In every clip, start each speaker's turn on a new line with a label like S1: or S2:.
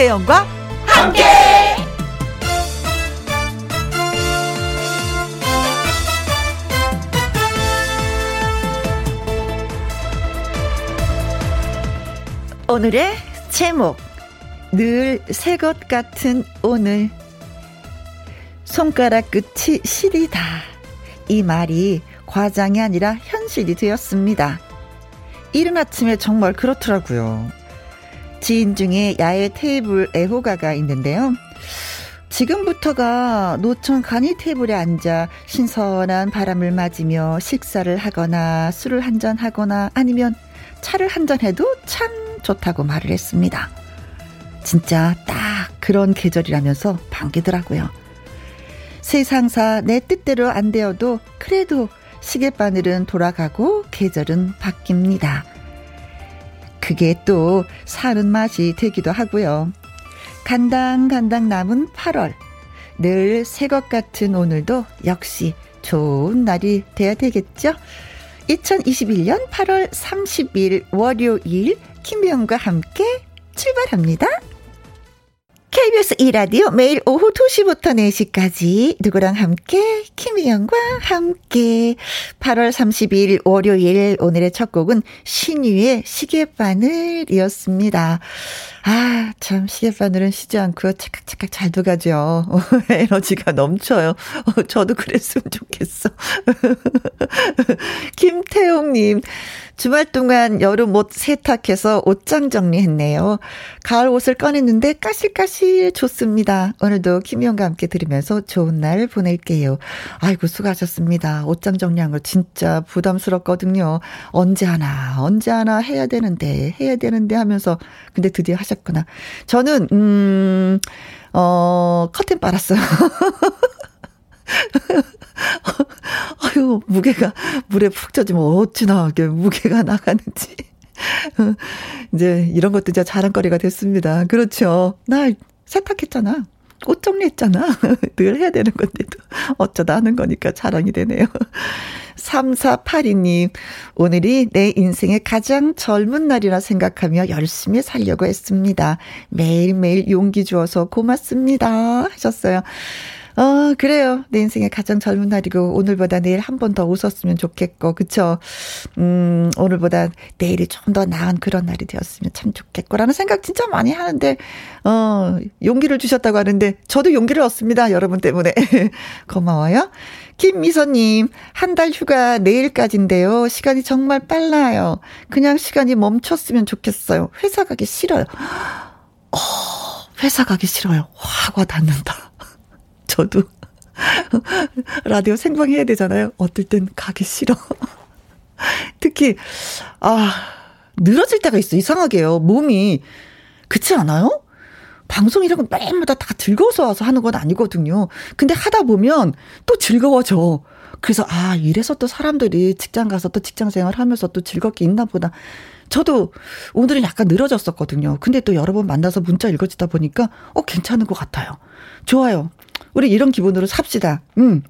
S1: 김혜영과 함께. 오늘의 제목 늘 새 것 같은 오늘 손가락 끝이 시리다 이 말이 과장이 아니라 현실이 되었습니다. 이른 아침에 정말 그렇더라고요. 지인 중에 야외 테이블 애호가가 있는데요. 지금부터가 노천 간이 테이블에 앉아 신선한 바람을 맞으며 식사를 하거나 술을 한잔 하거나 아니면 차를 한잔 해도 참 좋다고 말을 했습니다. 진짜 딱 그런 계절이라면서 반기더라고요. 세상사 내 뜻대로 안 되어도 그래도 시계바늘은 돌아가고 계절은 바뀝니다. 그게 또 사는 맛이 되기도 하고요. 간당간당 남은 8월. 늘 새 것 같은 오늘도 역시 좋은 날이 돼야 되겠죠? 2021년 8월 30일 월요일 김병과 함께 출발합니다. KBS 2라디오 매일 오후 2시부터 4시까지 누구랑 함께 김희영과 함께 8월 30일 월요일 오늘의 첫 곡은 신유의 시계바늘이었습니다. 아, 참 시계바늘은 쉬지 않고요. 착각착각 잘 들어가죠. 에너지가 넘쳐요. 어, 저도 그랬으면 좋겠어. 김태용님, 주말 동안 여름 옷 세탁해서 옷장 정리했네요. 가을 옷을 꺼냈는데 까실까실 좋습니다. 오늘도 김희영과 함께 들으면서 좋은 날 보낼게요. 아이고, 수고하셨습니다. 옷장 정리한 거 진짜 부담스럽거든요. 언제 하나, 언제 하나 해야 되는데, 해야 되는데 하면서, 근데 드디어 하셨구나. 저는, 음, 어, 커튼 빨았어요. 아유, 무게가 물에 푹 젖으면 어찌나 이게 무게가 나가는지. 이제 이런 것도 이제 자랑거리가 됐습니다. 그렇죠. 나 세탁했잖아. 옷 정리했잖아. 늘 해야 되는 건데도 어쩌다 하는 거니까 자랑이 되네요. 3482님, 오늘이 내 인생의 가장 젊은 날이라 생각하며 열심히 살려고 했습니다. 매일매일 용기 주어서 고맙습니다. 하셨어요. 어, 그래요. 내 인생의 가장 젊은 날이고, 오늘보다 내일 한 번 더 웃었으면 좋겠고, 그쵸? 음, 오늘보다 내일이 좀 더 나은 그런 날이 되었으면 참 좋겠고라는 생각 진짜 많이 하는데, 어, 용기를 주셨다고 하는데, 저도 용기를 얻습니다. 여러분 때문에. 고마워요. 김미선님, 한 달 휴가 내일까지인데요. 시간이 정말 빨라요. 그냥 시간이 멈췄으면 좋겠어요. 회사 가기 싫어요. 어, 회사 가기 싫어요. 확 와닿는다. 저도 라디오 생방 해야 되잖아요. 어떨 땐 가기 싫어. 특히 아 늘어질 때가 있어 이상하게요. 몸이 그렇지 않아요? 방송이라고 매일마다 다 즐거워서 와서 하는 건 아니거든요. 근데 하다 보면 또 즐거워져. 그래서 아 이래서 또 사람들이 직장 가서 또 직장 생활 하면서 또 즐겁게 있나 보다. 저도 오늘은 약간 늘어졌었거든요. 근데 또 여러 번 만나서 문자 읽어주다 보니까 어 괜찮은 것 같아요. 좋아요. 우리 이런 기분으로 삽시다. 음.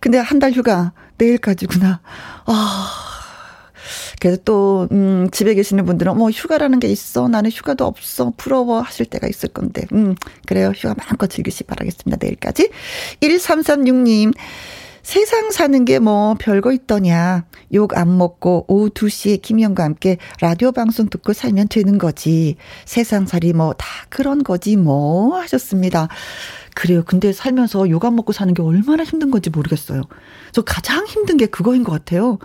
S1: 근데 한 달 휴가 내일까지구나. 아. 그래서 또, 음, 집에 계시는 분들은, 뭐, 휴가라는 게 있어. 나는 휴가도 없어. 부러워. 하실 때가 있을 건데. 음, 그래요. 휴가 마음껏 즐기시 바라겠습니다. 내일까지. 1336님. 세상 사는 게 뭐 별거 있더냐. 욕 안 먹고 오후 2시에 김희영과 함께 라디오 방송 듣고 살면 되는 거지. 세상 살이 뭐 다 그런 거지 뭐 하셨습니다. 그래요. 근데 살면서 욕안 먹고 사는 게 얼마나 힘든 건지 모르겠어요. 저 가장 힘든 게 그거인 것 같아요.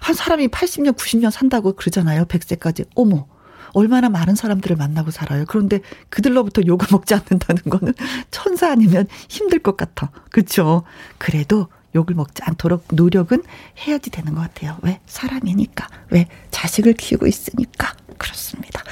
S1: 한 사람이 80년, 90년 산다고 그러잖아요. 100세까지. 어머. 얼마나 많은 사람들을 만나고 살아요. 그런데 그들로부터 욕을 먹지 않는다는 거는 천사 아니면 힘들 것 같아. 그렇죠? 그래도 욕을 먹지 않도록 노력은 해야지 되는 것 같아요. 왜? 사람이니까. 왜? 자식을 키우고 있으니까. 그렇습니다.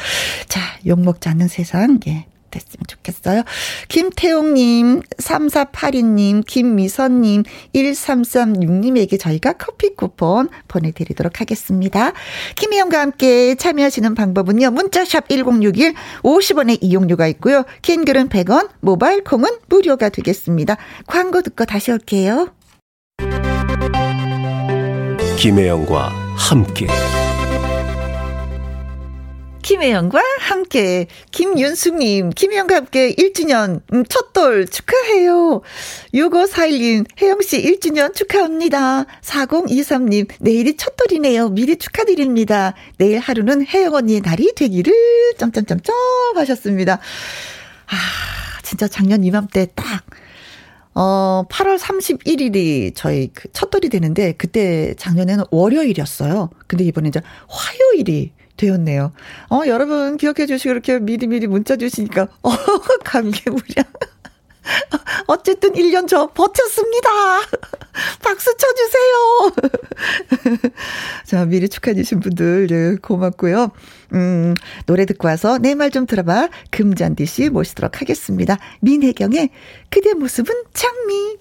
S1: 자, 욕 먹지 않는 세상, 예, 됐으면 좋겠어요. 김태용님, 3482님, 김미선님, 1336님에게 저희가 커피 쿠폰 보내드리도록 하겠습니다. 김혜영과 함께 참여하시는 방법은요. 문자샵 1061, 50원의 이용료가 있고요. 긴 글은 100원, 모바일 콩은 무료가 되겠습니다. 광고 듣고 다시 올게요.
S2: 김혜영과 함께
S1: 김혜영과 함께, 김윤숙님, 김혜영과 함께 1주년, 음, 첫돌 축하해요. 6541님, 혜영씨 1주년 축하합니다. 4023님, 내일이 첫돌이네요. 미리 축하드립니다. 내일 하루는 혜영 언니의 날이 되기를, 점점점점 하셨습니다. 아, 진짜 작년 이맘때 딱, 어, 8월 31일이 저희 그 첫돌이 되는데, 그때 작년에는 월요일이었어요. 근데 이번에 이제 화요일이 되었네요. 어, 여러분 기억해 주시고 이렇게 미리미리 문자 주시니까, 어, 감개무량. 어쨌든 1년 저 버텼습니다. 박수 쳐주세요. 자, 미리 축하해주신 분들, 네, 고맙고요. 음, 노래 듣고 와서 내 말 좀 들어봐. 금잔디 씨 모시도록 하겠습니다. 민혜경의 그대 모습은 장미.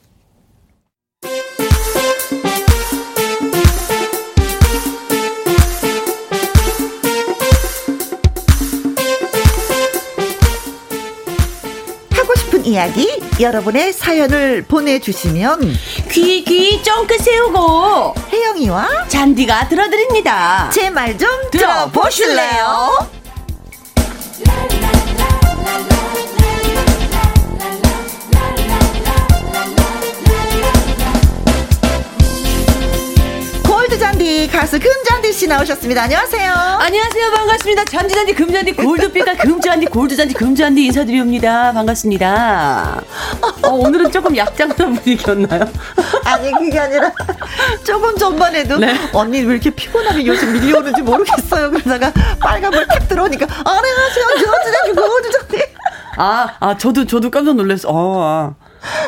S1: 이야기 여러분의 사연을 보내주시면
S2: 귀 귀 쫑긋 세우고
S1: 혜영이와
S2: 잔디가 들어드립니다.
S1: 제 말 좀 들어보실래요? 잔디 가수 금잔디 씨 나오셨습니다. 안녕하세요.
S2: 안녕하세요. 반갑습니다. 잔디 잔디 금잔디 골드빛깔 금잔디 골드잔디 금잔디 인사드립니다. 반갑습니다. 어, 오늘은 조금 약장난 분위기였나요?
S1: 아니 그게 아니라 조금 전반에도 네. 언니 왜 이렇게 피곤함이 요즘 밀려오는지 모르겠어요. 그러다가 빨간불 탁 들어오니까 안녕하세요. 금잔디 골드잔디.
S2: 아, 아 저도 저도 깜짝 놀랐어. 어, 아.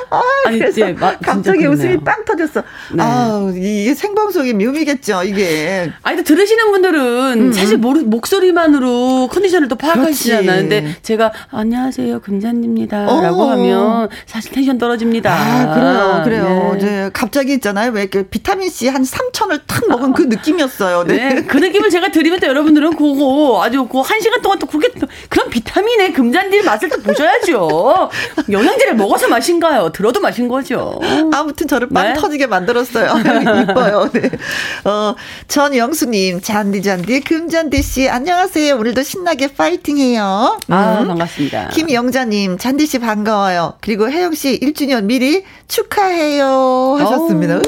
S1: 아, 아니, 예, 마, 갑자기 웃음이 빵 터졌어. 네. 아, 이게 생방송의 묘미겠죠, 이게.
S2: 아니, 들으시는 분들은 음. 사실 모르, 목소리만으로 컨디션을 또 파악하시잖아요. 근데 제가 안녕하세요, 금잔입니다. 라고 어. 하면 사실 텐션 떨어집니다.
S1: 아, 그래요, 그래요. 네. 이제 갑자기 있잖아요. 왜그 비타민C 한 3천을 탁 먹은 그 느낌이었어요.
S2: 네. 네. 그 느낌을 제가 드리면 또 여러분들은 그거 아주 그한 시간 동안 또 그게 그런 비타민의 금잔디의 맛을 또 보셔야죠. 영양제를 먹어서 마신 거 아닌가요? 들어도 마신 거죠.
S1: 아무튼 저를 빵 네? 터지게 만들었어요. 이뻐요. 네. 어, 전영수님, 잔디잔디, 금잔디씨, 안녕하세요. 오늘도 신나게 파이팅해요.
S2: 아, 음. 반갑습니다.
S1: 김영자님, 잔디씨 반가워요. 그리고 혜영씨 1주년 미리 축하해요. 하셨습니다.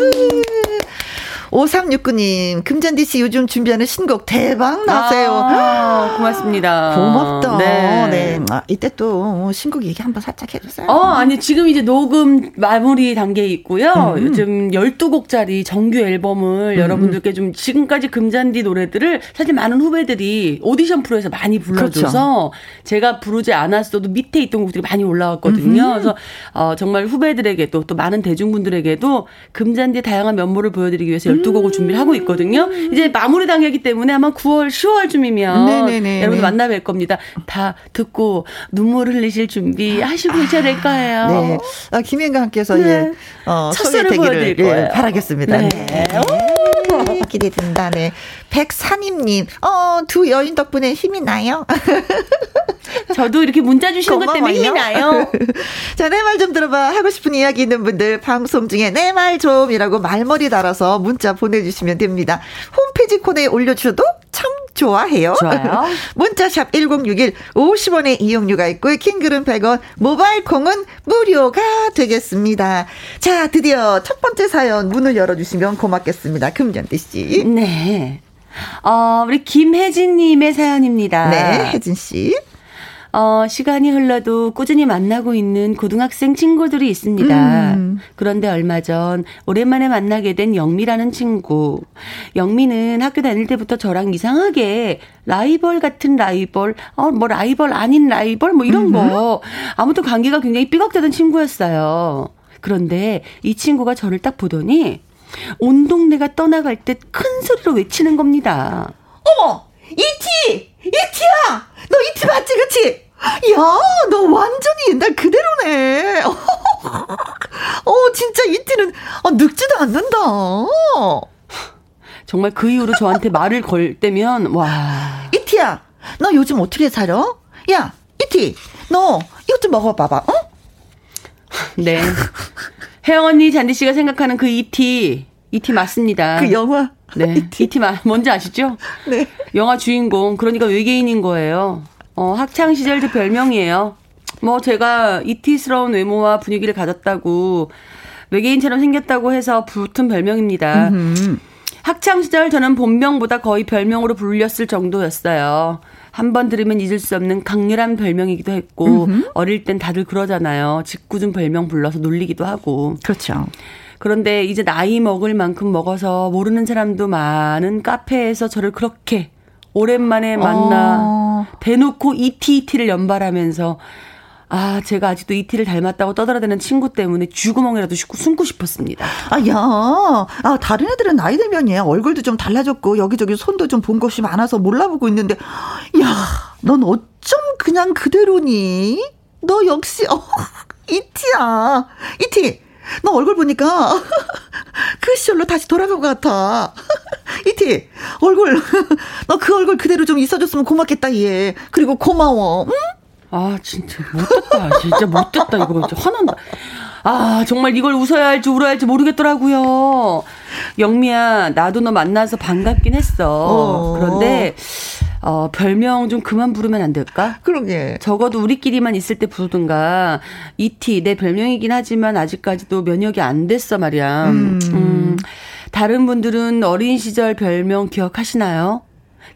S1: 5369님, 금잔디 씨 요즘 준비하는 신곡 대박 나세요.
S2: 아, 고맙습니다.
S1: 고맙다. 네. 네. 아, 이때 또 신곡 얘기 한번 살짝 해주세요.
S2: 어, 아니, 지금 이제 녹음 마무리 단계에 있고요. 음. 요즘 12곡짜리 정규 앨범을 음. 여러분들께 좀 지금까지 금잔디 노래들을 사실 많은 후배들이 오디션 프로에서 많이 불러줘서 그렇죠. 제가 부르지 않았어도 밑에 있던 곡들이 많이 올라왔거든요. 음흠. 그래서 어, 정말 후배들에게도 또 많은 대중분들에게도 금잔디의 다양한 면모를 보여드리기 위해서 12곡을 준비를 하고 있거든요. 이제 마무리 단계이기 때문에 아마 9월, 10월쯤이면 네네네. 여러분 만나 뵐 겁니다. 다 듣고 눈물 흘리실 준비 하시고 계셔야 될 거예요. 네.
S1: 아, 김혜가 함께서 네. 예, 어, 소개되기를 예, 바라겠습니다. 네. 네. 네. 기대된다. 네. 백사님님, 어, 두 여인 덕분에 힘이 나요.
S2: 저도 이렇게 문자 주시는 것 때문에 힘이 나요.
S1: 자, 내 말 좀 들어봐. 하고 싶은 이야기 있는 분들 방송 중에 내 말 좀이라고 말머리 달아서 문자 보내주시면 됩니다. 홈페이지 코너에 올려주셔도 참 좋아해요.
S2: 좋아요.
S1: 문자샵 1061 50원의 이용료가 있고요. 킹글은 100원, 모바일 콩은 무료가 되겠습니다. 자, 드디어 첫 번째 사연 문을 열어 주시면 고맙겠습니다. 금전대 씨.
S2: 네. 어, 우리 김혜진님의 사연입니다.
S1: 네, 혜진 씨.
S2: 어, 시간이 흘러도 꾸준히 만나고 있는 고등학생 친구들이 있습니다. 음. 그런데 얼마 전 오랜만에 만나게 된 영미라는 친구. 영미는 학교 다닐 때부터 저랑 이상하게 라이벌 같은 라이벌, 어, 뭐 라이벌 아닌 라이벌 뭐 이런 거. 아무튼 관계가 굉장히 삐걱대던 친구였어요. 그런데 이 친구가 저를 딱 보더니 온 동네가 떠나갈 때 큰 소리로 외치는 겁니다.
S1: 어머! 이티! 이티야! 너 이티 맞지, 그치? 야, 너 완전히 옛날 그대로네. 어, 진짜 이티는 어, 늙지도 않는다.
S2: 정말 그 이후로 저한테 말을 걸 때면, 와.
S1: 이티야, 너 요즘 어떻게 살아? 야, 이티, 너 이것 좀 먹어봐봐, 어?
S2: 네. 혜영 언니, 잔디 씨가 생각하는 그 이티, 이티 맞습니다.
S1: 그 영화?
S2: 네. 이티. 이티 뭔지 아시죠? 네. 영화 주인공. 그러니까 외계인인 거예요. 어, 학창 시절 제 별명이에요. 뭐 제가 이티스러운 외모와 분위기를 가졌다고 외계인처럼 생겼다고 해서 붙은 별명입니다. 학창 시절 저는 본명보다 거의 별명으로 불렸을 정도였어요. 한 번 들으면 잊을 수 없는 강렬한 별명이기도 했고 음흠. 어릴 땐 다들 그러잖아요. 직구준 별명 불러서 놀리기도 하고.
S1: 그렇죠.
S2: 그런데 이제 나이 먹을 만큼 먹어서 모르는 사람도 많은 카페에서 저를 그렇게 오랜만에 만나 어. 대놓고 이티이티를 연발하면서 아, 제가 아직도 이티를 닮았다고 떠들어대는 친구 때문에 쥐구멍이라도 숨고 싶었습니다.
S1: 아, 야. 아, 다른 애들은 나이 들면 얘 얼굴도 좀 달라졌고 여기저기 손도 좀 본 것이 많아서 몰라보고 있는데 야, 넌 어쩜 그냥 그대로니? 너 역시 어, 이티야. 이티. 너 얼굴 보니까 그 시절로 다시 돌아간 것 같아. 이티, 얼굴, 너 그 얼굴 그대로 좀 있어줬으면 고맙겠다, 얘. 그리고 고마워, 응?
S2: 아, 진짜 못됐다. 진짜 못됐다, 이거. 화난다. 아, 정말 이걸 웃어야 할지 울어야 할지 모르겠더라고요. 영미야, 나도 너 만나서 반갑긴 했어. 어. 그런데, 어, 별명 좀 그만 부르면 안 될까?
S1: 그러게.
S2: 적어도 우리끼리만 있을 때 부르든가, 이티, 내 별명이긴 하지만 아직까지도 면역이 안 됐어 말이야. 음. 음. 다른 분들은 어린 시절 별명 기억하시나요?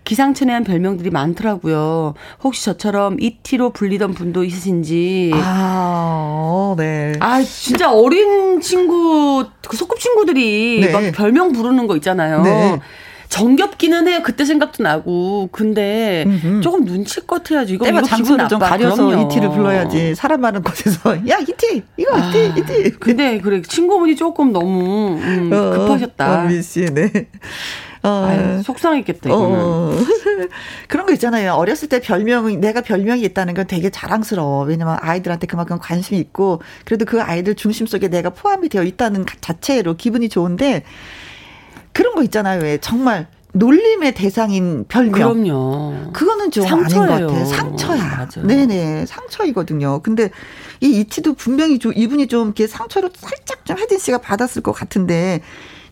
S2: 기상천외한 별명들이 많더라고요. 혹시 저처럼 이티로 불리던 분도 있으신지.
S1: 아, 네.
S2: 아, 진짜 어린 친구, 그 소꿉친구들이 네. 막 별명 부르는 거 있잖아요. 네. 정겹기는 해요. 그때 생각도 나고. 근데 음흠. 조금 눈치껏 해야지. 이거,
S1: 이거 장소를 좀 가려서 그럼요. 이티를 불러야지. 사람 많은 곳에서 야 이티 이거 아, 이티 이티.
S2: 근데 그래 친구분이 조금 너무 음, 어, 급하셨다.
S1: 어, 미씨 네.
S2: 어. 아유, 속상했겠다, 이거는. 어.
S1: 그런 거 있잖아요. 어렸을 때 별명이, 내가 별명이 있다는 건 되게 자랑스러워. 왜냐면 아이들한테 그만큼 관심이 있고, 그래도 그 아이들 중심 속에 내가 포함이 되어 있다는 자체로 기분이 좋은데, 그런 거 있잖아요. 왜 정말 놀림의 대상인 별명.
S2: 그럼요.
S1: 그거는 좀 상처예요. 아닌 것 같아요. 상처야. 맞아요. 네네. 상처이거든요. 근데 이 이티도 분명히 좀 이분이 좀 이렇게 상처를 살짝 좀 혜진 씨가 받았을 것 같은데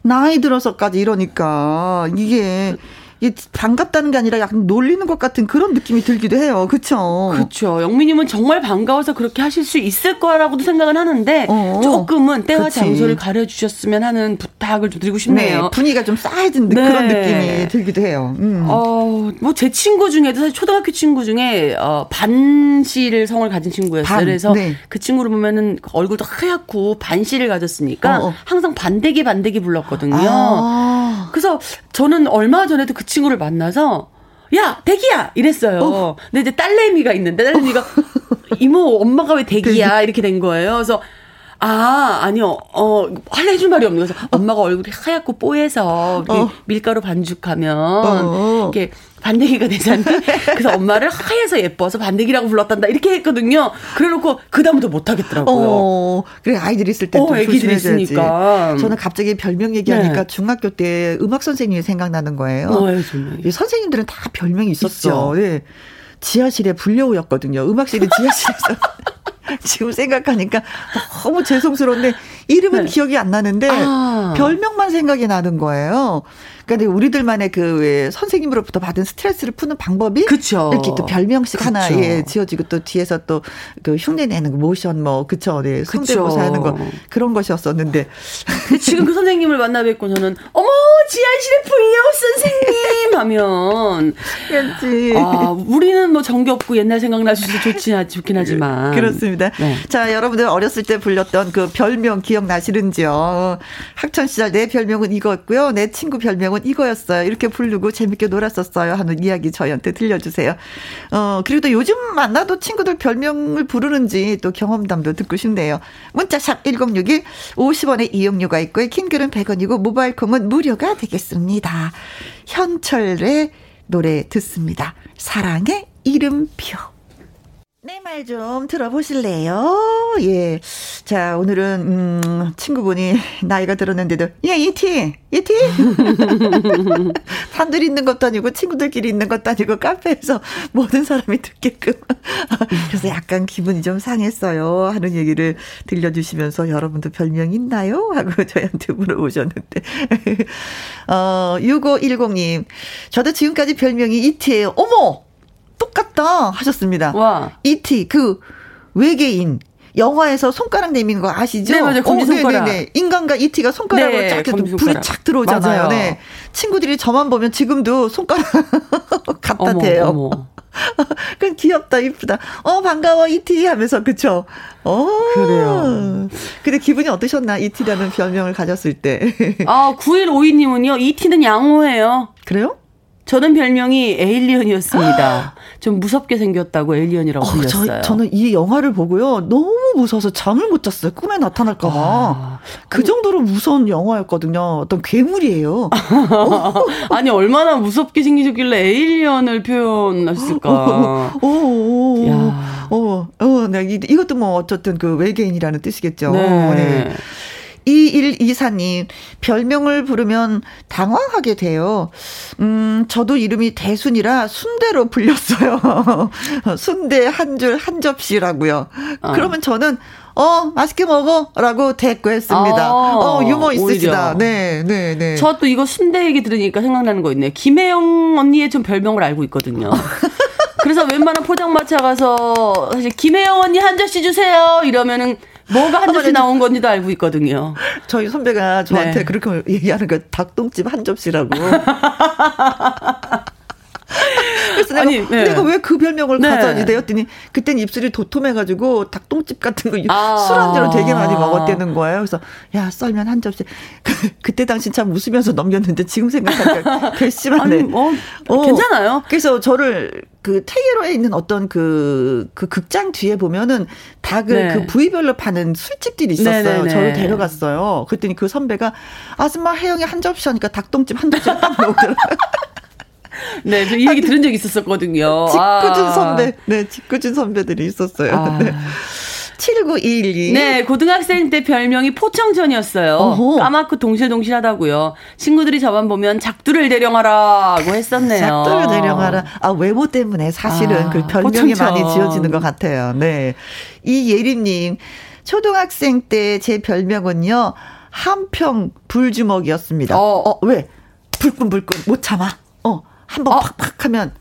S1: 나이 들어서까지 이러니까 이게 이 반갑다는 게 아니라 약간 놀리는 것 같은 그런 느낌이 들기도 해요. 그렇죠.
S2: 그렇죠. 영미님은 정말 반가워서 그렇게 하실 수 있을 거라고도 생각은 하는데 어, 조금은 때와 그치. 장소를 가려 주셨으면 하는 부탁을 좀 드리고 싶네요.
S1: 네, 분위기가 좀 싸해진 네. 그런 느낌이 들기도 해요. 음.
S2: 어 뭐 제 친구 중에도 사실 초등학교 친구 중에 어, 반씨를 성을 가진 친구였어요. 반, 그래서 네. 그 친구를 보면은 얼굴도 하얗고 반씨를 가졌으니까 어, 어. 항상 반대기 반대기 불렀거든요. 아. 그래서 저는 얼마 전에도 그 친구를 만나서 야 대기야 이랬어요. 어. 근데 이제 딸내미가 있는데 딸내미가 이모 엄마가 왜 대기야 이렇게 된 거예요. 그래서 아, 아니요. 어, 할래 해줄 말이 없는 거서 엄마가 얼굴이 하얗고 뽀해서 어. 밀가루 반죽하면 어. 이렇게 반대기가 되잖아요. 그래서 엄마를 하얘서 예뻐서 반대기라고 불렀단다. 이렇게 했거든요. 그래 놓고 그다음부터 못 하겠더라고요. 어,
S1: 그래 아이들 있을 때좀
S2: 어, 애기들 있으니까.
S1: 저는 갑자기 별명 얘기하니까 네. 중학교 때 음악 선생님이 생각나는 거예요. 어, 네, 선생님들은 다 별명이 있었어. 예. 지하실에 불려오였거든요. 음악실이 지하실에서. 지금 생각하니까 너무 죄송스러운데 이름은 네. 기억이 안 나는데 아. 별명만 생각이 나는 거예요. 그러니까 우리들만의 그 선생님으로부터 받은 스트레스를 푸는 방법이
S2: 그쵸.
S1: 이렇게 또 별명씩 그쵸. 하나 예 지어지고 또 뒤에서 또 그 흉내 내는 모션 뭐 그쵸 네 성대모사 하는 거 그런 것이었었는데
S2: 지금 그 선생님을 만나 뵙고 저는 어머 지하실에 불려 선생님 하면
S1: 그렇지
S2: 아 우리는 뭐 정겹고 옛날 생각나셔서 좋지 좋긴 하지만
S1: 그렇습니다 네. 자 여러분들 어렸을 때 불렸던 그 별명 기억나시는지요 학창 시절 내 별명은 이거였고요 내 친구 별명은 이거였어요. 이렇게 부르고 재밌게 놀았었어요. 하는 이야기 저희한테 들려주세요. 어, 그리고 또 요즘 만나도 친구들 별명을 부르는지 또 경험담도 듣고 싶네요. 문자샵 1061 50원의 이용료가 있고요. 킹글은 100원이고 모바일 콩은 무료가 되겠습니다. 현철의 노래 듣습니다. 사랑의 이름표. 내 말 좀 들어보실래요? 예. 자, 오늘은, 음, 친구분이 나이가 들었는데도, 예, 이티! 이티! 단둘이 있는 것도 아니고, 친구들끼리 있는 것도 아니고, 카페에서 모든 사람이 듣게끔. 그래서 약간 기분이 좀 상했어요. 하는 얘기를 들려주시면서, 여러분도 별명 있나요? 하고 저희한테 물어보셨는데. 어, 6510님. 저도 지금까지 별명이 이티예요. 어머! 똑같다 하셨습니다. 와. 이티 그 외계인 영화에서 손가락 내미는 거 아시죠?
S2: 네, 맞아요. 검지 어, 손가락. 네, 네,
S1: 인간과 이티가 손가락으로 네, 쫙 불이 착 들어오잖아요. 맞아요. 네. 친구들이 저만 보면 지금도 손가락 갖다 대요. 어머, 어머. 그 귀엽다, 이쁘다. 어, 반가워, 이티 하면서, 그쵸? 어. 그래요. 근데 기분이 어떠셨나, 이티라는 별명을 가졌을 때.
S2: 아, 9152님은요, 이티는 양호해요.
S1: 그래요?
S2: 저는 별명이 alien이었습니다. 좀 무섭게 생겼다고 alien이라고 어, 불렸어요.
S1: 저, 는이 영화를 보고요. 너무 무서워서 잠을 못 잤어요. 꿈에 나타날까 봐. 아, 그 정도로 무서운 영화였거든요. 어떤 괴물이에요.
S2: 아니, 얼마나 무섭게 생기셨길래 에일리언을 표현했을까. 어, 어, 어,
S1: 야. 어, 어, 네, 이것도 뭐 어쨌든 그 외계인이라는 뜻이겠죠. 네. 네. 2124님, 별명을 부르면 당황하게 돼요. 음, 저도 이름이 대순이라 순대로 불렸어요. 순대 한 줄 한 접시라고요. 어. 그러면 저는 어, 맛있게 먹어. 라고 대꾸했습니다. 아, 어, 유머 있으시다. 오히려. 네, 네, 네.
S2: 저 또 이거 순대 얘기 들으니까 생각나는 거 있네요. 김혜영 언니의 좀 별명을 알고 있거든요. 그래서 웬만한 포장마차 가서 사실 김혜영 언니 한 접시 주세요. 이러면은 뭐가 한 접시 나온 건지도 알고 있거든요.
S1: 저희 선배가 저한테 네. 그렇게 얘기하는 거 닭똥집 한 접시라고. 그래서 내가, 아니, 네. 내가 왜 그 별명을 네. 가져야지 되었더니 그땐 입술이 도톰해가지고 닭똥집 같은 거 아. 술한 잔을 되게 많이 먹었다는 거예요. 그래서 야 썰면 한 접시. 그, 때 당시 참 웃으면서 넘겼는데 지금 생각하니까 괘씸하네. 뭐,
S2: 어, 괜찮아요.
S1: 그래서 저를 그 테게로에 있는 어떤 그, 그 극장 뒤에 보면은 닭을 네. 그 부위별로 파는 술집들이 있었어요. 네네네. 저를 데려갔어요. 그랬더니 그 선배가 아줌마 혜영이 한 접시 하니까 닭똥집 한 접시 딱 넣더라고요.
S2: 네, 저 이 얘기 들은 적 있었었거든요.
S1: 직구준 아. 선배. 네, 직구준 선배들이 있었어요. 아. 네. 7912.
S2: 네, 고등학생 때 별명이 포청전이었어요. 어허. 까맣고 동실동실하다고요. 친구들이 저만 보면 작두를 대령하라고 했었네요.
S1: 작두를 대령하라. 아, 외모 때문에 사실은 아, 그 별명이 포청천. 많이 지어지는 것 같아요. 네. 이예림님, 초등학생 때 제 별명은요, 한평 불주먹이었습니다. 어, 어 왜? 불끈불끈 못 참아. 어, 한번 아. 팍팍 하면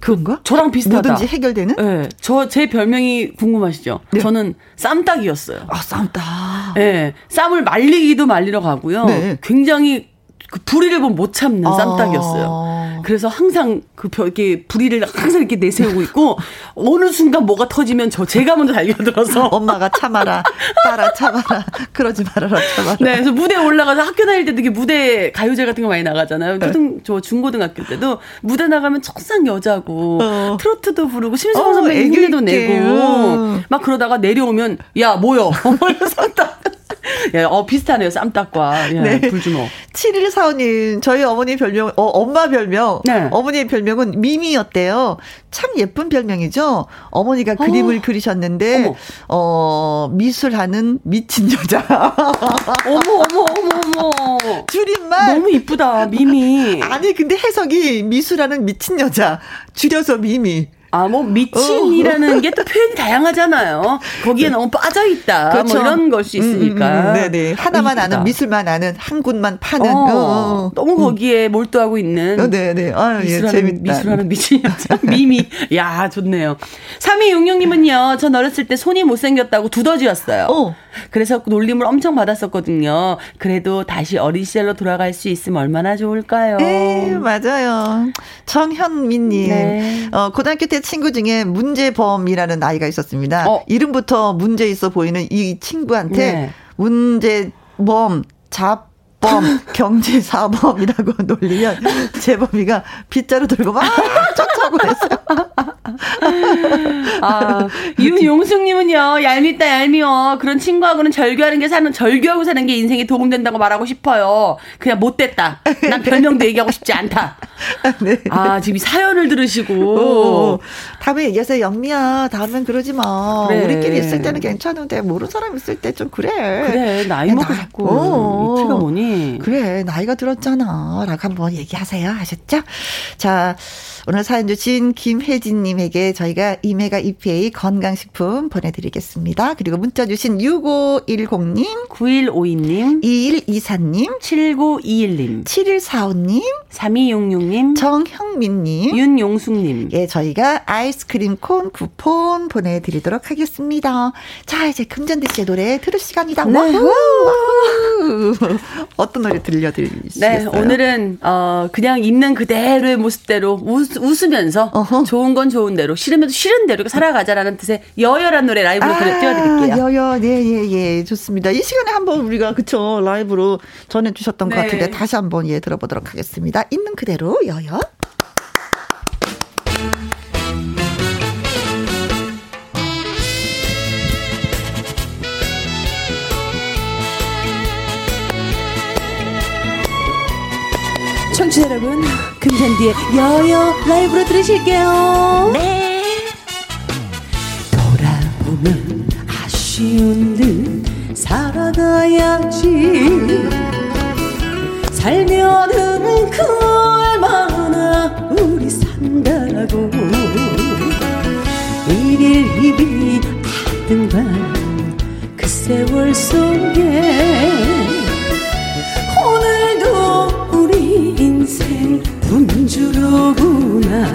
S1: 그런가?
S2: 저랑 비슷하다.
S1: 뭐든지 해결되는?
S2: 네. 저 제 별명이 궁금하시죠? 네. 저는 쌈딱이었어요.
S1: 아, 쌈딱.
S2: 네. 쌈을 말리기도 말리러 가고요. 네. 굉장히 그 불의를 보면 못 참는 아. 쌈딱이었어요. 그래서 항상 그 벽, 이렇게 불의를 항상 이렇게 내세우고 있고, 어느 순간 뭐가 터지면 저 제가 먼저 달려들어서.
S1: 엄마가 참아라. 따라 참아라. 그러지 말아라. 참아라.
S2: 네, 그래서 무대에 올라가서 학교 다닐 때도 이게 무대 가요제 같은 거 많이 나가잖아요. 네. 초등, 저 중고등학교 때도 무대 나가면 천상 여자고, 어. 트로트도 부르고, 심수봉 어, 선배님 흉내도 내고, 막 그러다가 내려오면, 야, 뭐여. 어머서 예, 어, 비슷하네요. 쌈딱과. 예, 네. 불주먹.
S1: 7145님, 저희 어머니 별명, 어, 엄마 별명. 네. 어머니의 별명은 미미였대요. 참 예쁜 별명이죠? 어머니가 어. 그림을 그리셨는데, 어머. 어, 미술하는 미친 여자.
S2: 어머, 어머, 어머, 어머.
S1: 줄임말.
S2: 너무 이쁘다, 미미.
S1: 아니, 근데 해석이 미술하는 미친 여자. 줄여서 미미.
S2: 아, 뭐, 미친이라는 어. 게또 표현이 다양하잖아요. 거기에 네. 너무 빠져있다. 뭐 그렇죠. 뭐 이런 걸 수 있으니까. 음, 음, 음.
S1: 네네. 하나만 어, 아는, 미술만 아는, 한 군만 파는. 어,
S2: 어. 너무 거기에 몰두하고 있는.
S1: 어, 네네. 아, 예, 재밌다.
S2: 미술하는 미친 여자. 미미. 야, 좋네요. 3266님은요, 전 어렸을 때 손이 못생겼다고 두더지였어요. 어. 그래서 놀림을 엄청 받았었거든요. 그래도 다시 어린 시절로 돌아갈 수 있으면 얼마나 좋을까요?
S1: 네, 맞아요. 정현민님. 네. 어, 고등학교 때 친구 중에 문제범이라는 아이가 있었습니다. 어. 이름부터 문제 있어 보이는 이 친구한테 네. 문제범, 잡, 범, 경제 사범이라고 놀리면 재범이가 빗자루 들고 막 쫓아오고 했어요.
S2: 아, 윤용숙님은요, 얄밉다, 얄미워. 그런 친구하고는 절교하는 게 사는, 절교하고 사는 게 인생에 도움된다고 말하고 싶어요. 그냥 못됐다. 난 별명도 얘기하고 싶지 않다. 네. 아, 지금 사연을 들으시고. 오,
S1: 다음에 얘기하세요. 영미야, 다음엔 그러지 마. 그래. 우리끼리 있을 때는 괜찮은데, 모르는 사람 있을 때 좀 그래.
S2: 그래, 나이 먹고 자꾸. 어, 이 티가 뭐니?
S1: 그래, 나이가 들었잖아. 라고 한번 얘기하세요. 하셨죠? 자, 오늘 사연 주신 김혜진님에게 저희가 이메가 EPA 건강식품 보내드리겠습니다. 그리고 문자 주신 6510님,
S2: 9152님,
S1: 2124님,
S2: 7921님,
S1: 7145님,
S2: 3266님,
S1: 정형민님,
S2: 윤용숙님.
S1: 예, 저희가 아이스크림 콘 쿠폰 보내드리도록 하겠습니다. 자, 이제 금잔디 씨의 노래 들을 시간이다. 네. 와후! 어떤 노래 들려드리시겠어요?
S2: 네, 오늘은 어, 그냥 있는 그대로의 모습대로 웃, 웃으면서 어허. 좋은 건 좋은 대로 싫으면 싫은 대로 살아가자라는 뜻의 여여란 노래 라이브로 아, 띄워드릴게요.
S1: 여여, 네, 예, 예, 좋습니다. 이 시간에 한번 우리가 그쵸 라이브로 전해주셨던 네. 것 같은데 다시 한번 예 들어보도록 하겠습니다. 있는 그대로 여여.
S2: 청취자 여러분, 금잔디의 여여 라이브로 들으실게요. 네. 돌아보면 아쉬운 듯 살아가야지. 살면은 그 얼마나 우리 산다고. 일일 이비 하등반 그 세월 속에 인생 주로구나.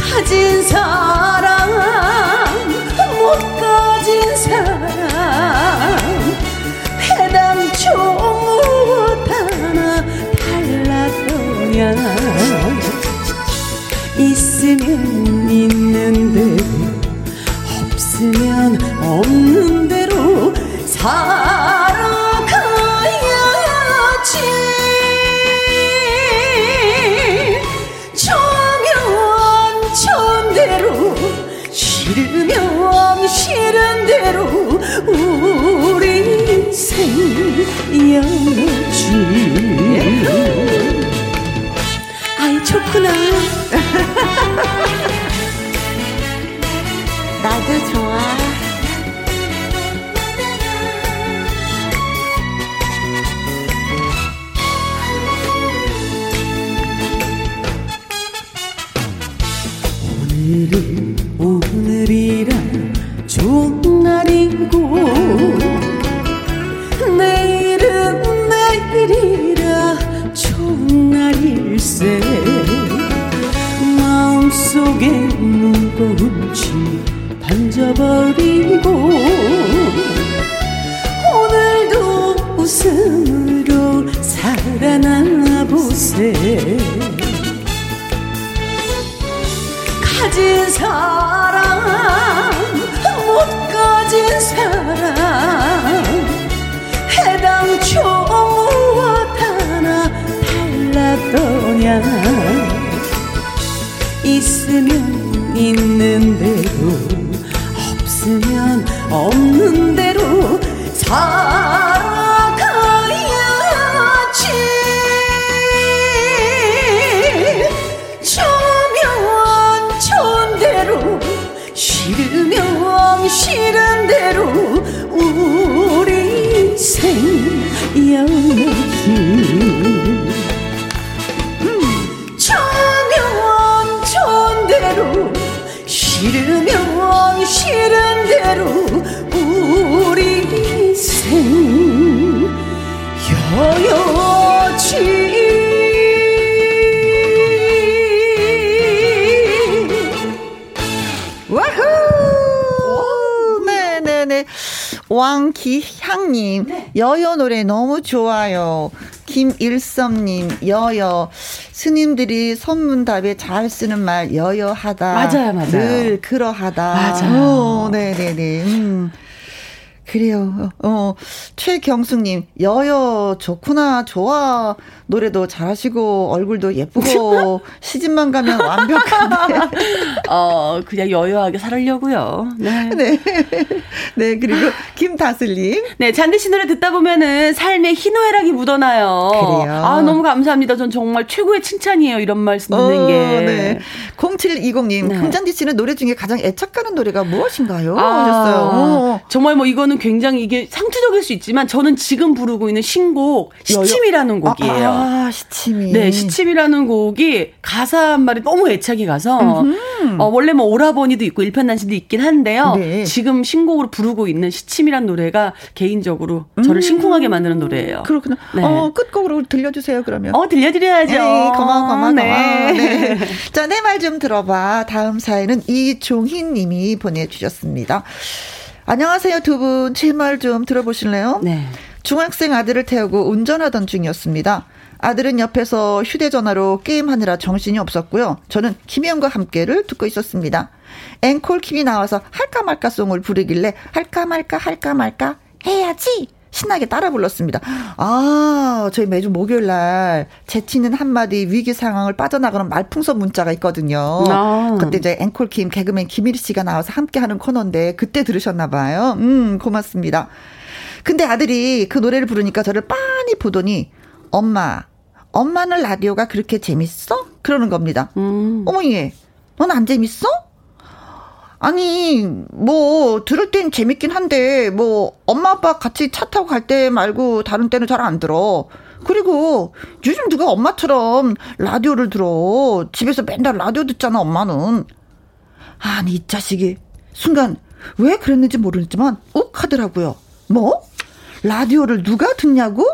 S2: 가진 사람 못 가진 사람 해당초 무엇 하나 달랐더냐 있으면 있는 대로 없으면 없는 대로 살아 대로 우리 인생 영지 아이 좋구나
S1: 기향님, 네. 여여 노래 너무 좋아요. 김일섭님, 여여. 스님들이 선문답에 잘 쓰는 말, 여여하다.
S2: 맞아요, 맞아요.
S1: 늘 그러하다.
S2: 맞아요.
S1: 네네네. 음. 그래요. 어, 최경숙님, 여여, 좋구나, 좋아. 노래도 잘하시고, 얼굴도 예쁘고, 시집만 가면 완벽한데.
S2: 어, 그냥 여여하게 살으려고요. 네.
S1: 네. 네, 그리고 김다슬님.
S2: 네, 잔디 씨 노래 듣다 보면은 삶에 희노애락이 묻어나요.
S1: 그래요.
S2: 아, 너무 감사합니다. 전 정말 최고의 칭찬이에요. 이런 말씀 듣는 어, 게. 네.
S1: 0720님, 네. 금잔디 씨는 노래 중에 가장 애착가는 노래가 무엇인가요? 아, 하셨어요. 어.
S2: 정말 뭐 이거는 굉장히 이게 상투적일 수 있지만 저는 지금 부르고 있는 신곡 시침이라는 곡이에요.
S1: 아, 아 시침이.
S2: 네, 시침이라는 곡이 가사 한 말이 너무 애착이 가서 어, 원래 뭐 오라버니도 있고 일편단심도 있긴 한데요. 네. 지금 신곡으로 부르고 있는 시침이라는 노래가 개인적으로 저를 음. 심쿵하게 만드는 노래예요.
S1: 그렇구나. 네. 어, 끝곡으로 들려주세요 그러면.
S2: 어, 들려드려야죠.
S1: 네, 고마워, 고마워, 네. 고마워. 네. 자, 내 말 좀 들어봐. 다음 사연은 이종희 님이 보내주셨습니다. 안녕하세요, 두 분. 제 말 좀 들어보실래요? 네. 중학생 아들을 태우고 운전하던 중이었습니다. 아들은 옆에서 휴대전화로 게임하느라 정신이 없었고요. 저는 김혜영과 함께를 듣고 있었습니다. 앵콜 킴이 나와서 할까 말까 송을 부르길래 할까 말까 할까 말까 해야지 신나게 따라 불렀습니다. 아, 저희 매주 목요일 날 재치는 한마디 위기 상황을 빠져나가는 말풍선 문자가 있거든요. 아. 그때 이제 앵콜킴 개그맨 김일 씨가 나와서 함께 하는 코너인데 그때 들으셨나 봐요. 음, 고맙습니다. 근데 아들이 그 노래를 부르니까 저를 빤히 보더니 엄마, 엄마는 라디오가 그렇게 재밌어? 그러는 겁니다. 음. 어머니, 넌안 재밌어? 아니, 뭐, 들을 땐 재밌긴 한데, 뭐, 엄마 아빠 같이 차 타고 갈 때 말고 다른 때는 잘 안 들어. 그리고 요즘 누가 엄마처럼 라디오를 들어. 집에서 맨날 라디오 듣잖아, 엄마는. 아니, 이 자식이. 순간, 왜 그랬는지 모르겠지만, 욱 하더라고요. 뭐? 라디오를 누가 듣냐고?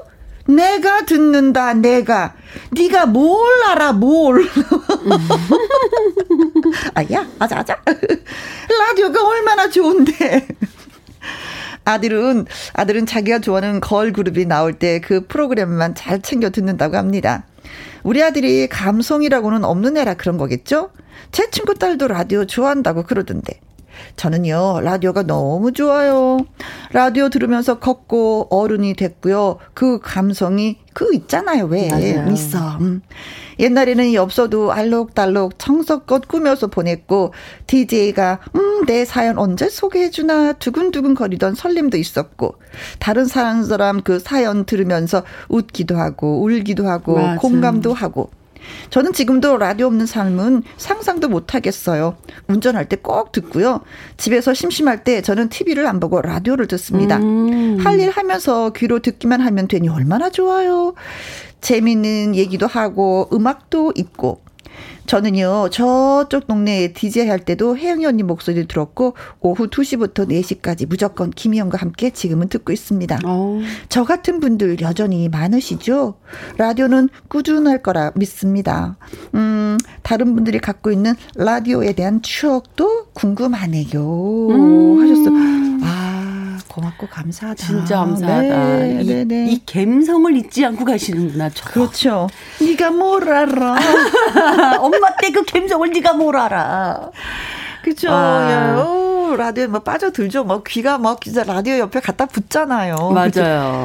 S1: 내가 듣는다, 내가. 네가 뭘 알아, 뭘. 아야, 아자, 아자. 라디오가 얼마나 좋은데. 아들은, 아들은 자기가 좋아하는 걸 그룹이 나올 때 그 프로그램만 잘 챙겨 듣는다고 합니다. 우리 아들이 감성이라고는 없는 애라 그런 거겠죠? 제 친구 딸도 라디오 좋아한다고 그러던데. 저는요, 라디오가 너무 좋아요. 라디오 들으면서 걷고 어른이 됐고요. 그 감성이 그 있잖아요. 왜? 맞아요. 있어. 음. 옛날에는 엽서도 알록달록 청석껏 꾸며서 보냈고, DJ가, 음, 내 사연 언제 소개해 주나 두근두근 거리던 설렘도 있었고, 다른 사람 그 사연 들으면서 웃기도 하고, 울기도 하고, 맞아. 공감도 하고, 저는 지금도 라디오 없는 삶은 상상도 못 하겠어요. 운전할 때 꼭 듣고요. 집에서 심심할 때 저는 TV를 안 보고 라디오를 듣습니다. 음. 할일 하면서 귀로 듣기만 하면 되니 얼마나 좋아요. 재미있는 얘기도 하고 음악도 있고 저는요, 저쪽 동네에 디제이 할 때도 혜영이 언니 목소리 를 들었고, 오후 2시부터 4시까지 무조건 김희영과 함께 지금은 듣고 있습니다. 오. 어. 저 같은 분들 여전히 많으시죠? 라디오는 꾸준할 거라 믿습니다. 음, 다른 분들이 갖고 있는 라디오에 대한 추억도 궁금하네요. 음. 하셨어요. 아. 고맙고 감사하다.
S2: 진짜 감사하다. 네, 이, 네, 네. 이 감성을 잊지 않고 가시는구나.
S1: 저. 그렇죠. 네가 뭘 알아?
S2: 엄마 때 그 감성을 네가 뭘 알아?
S1: 그죠. 아. 오, 라디오에 뭐 빠져들죠. 뭐 귀가 막 진짜 라디오 옆에 갖다 붙잖아요.
S2: 맞아요.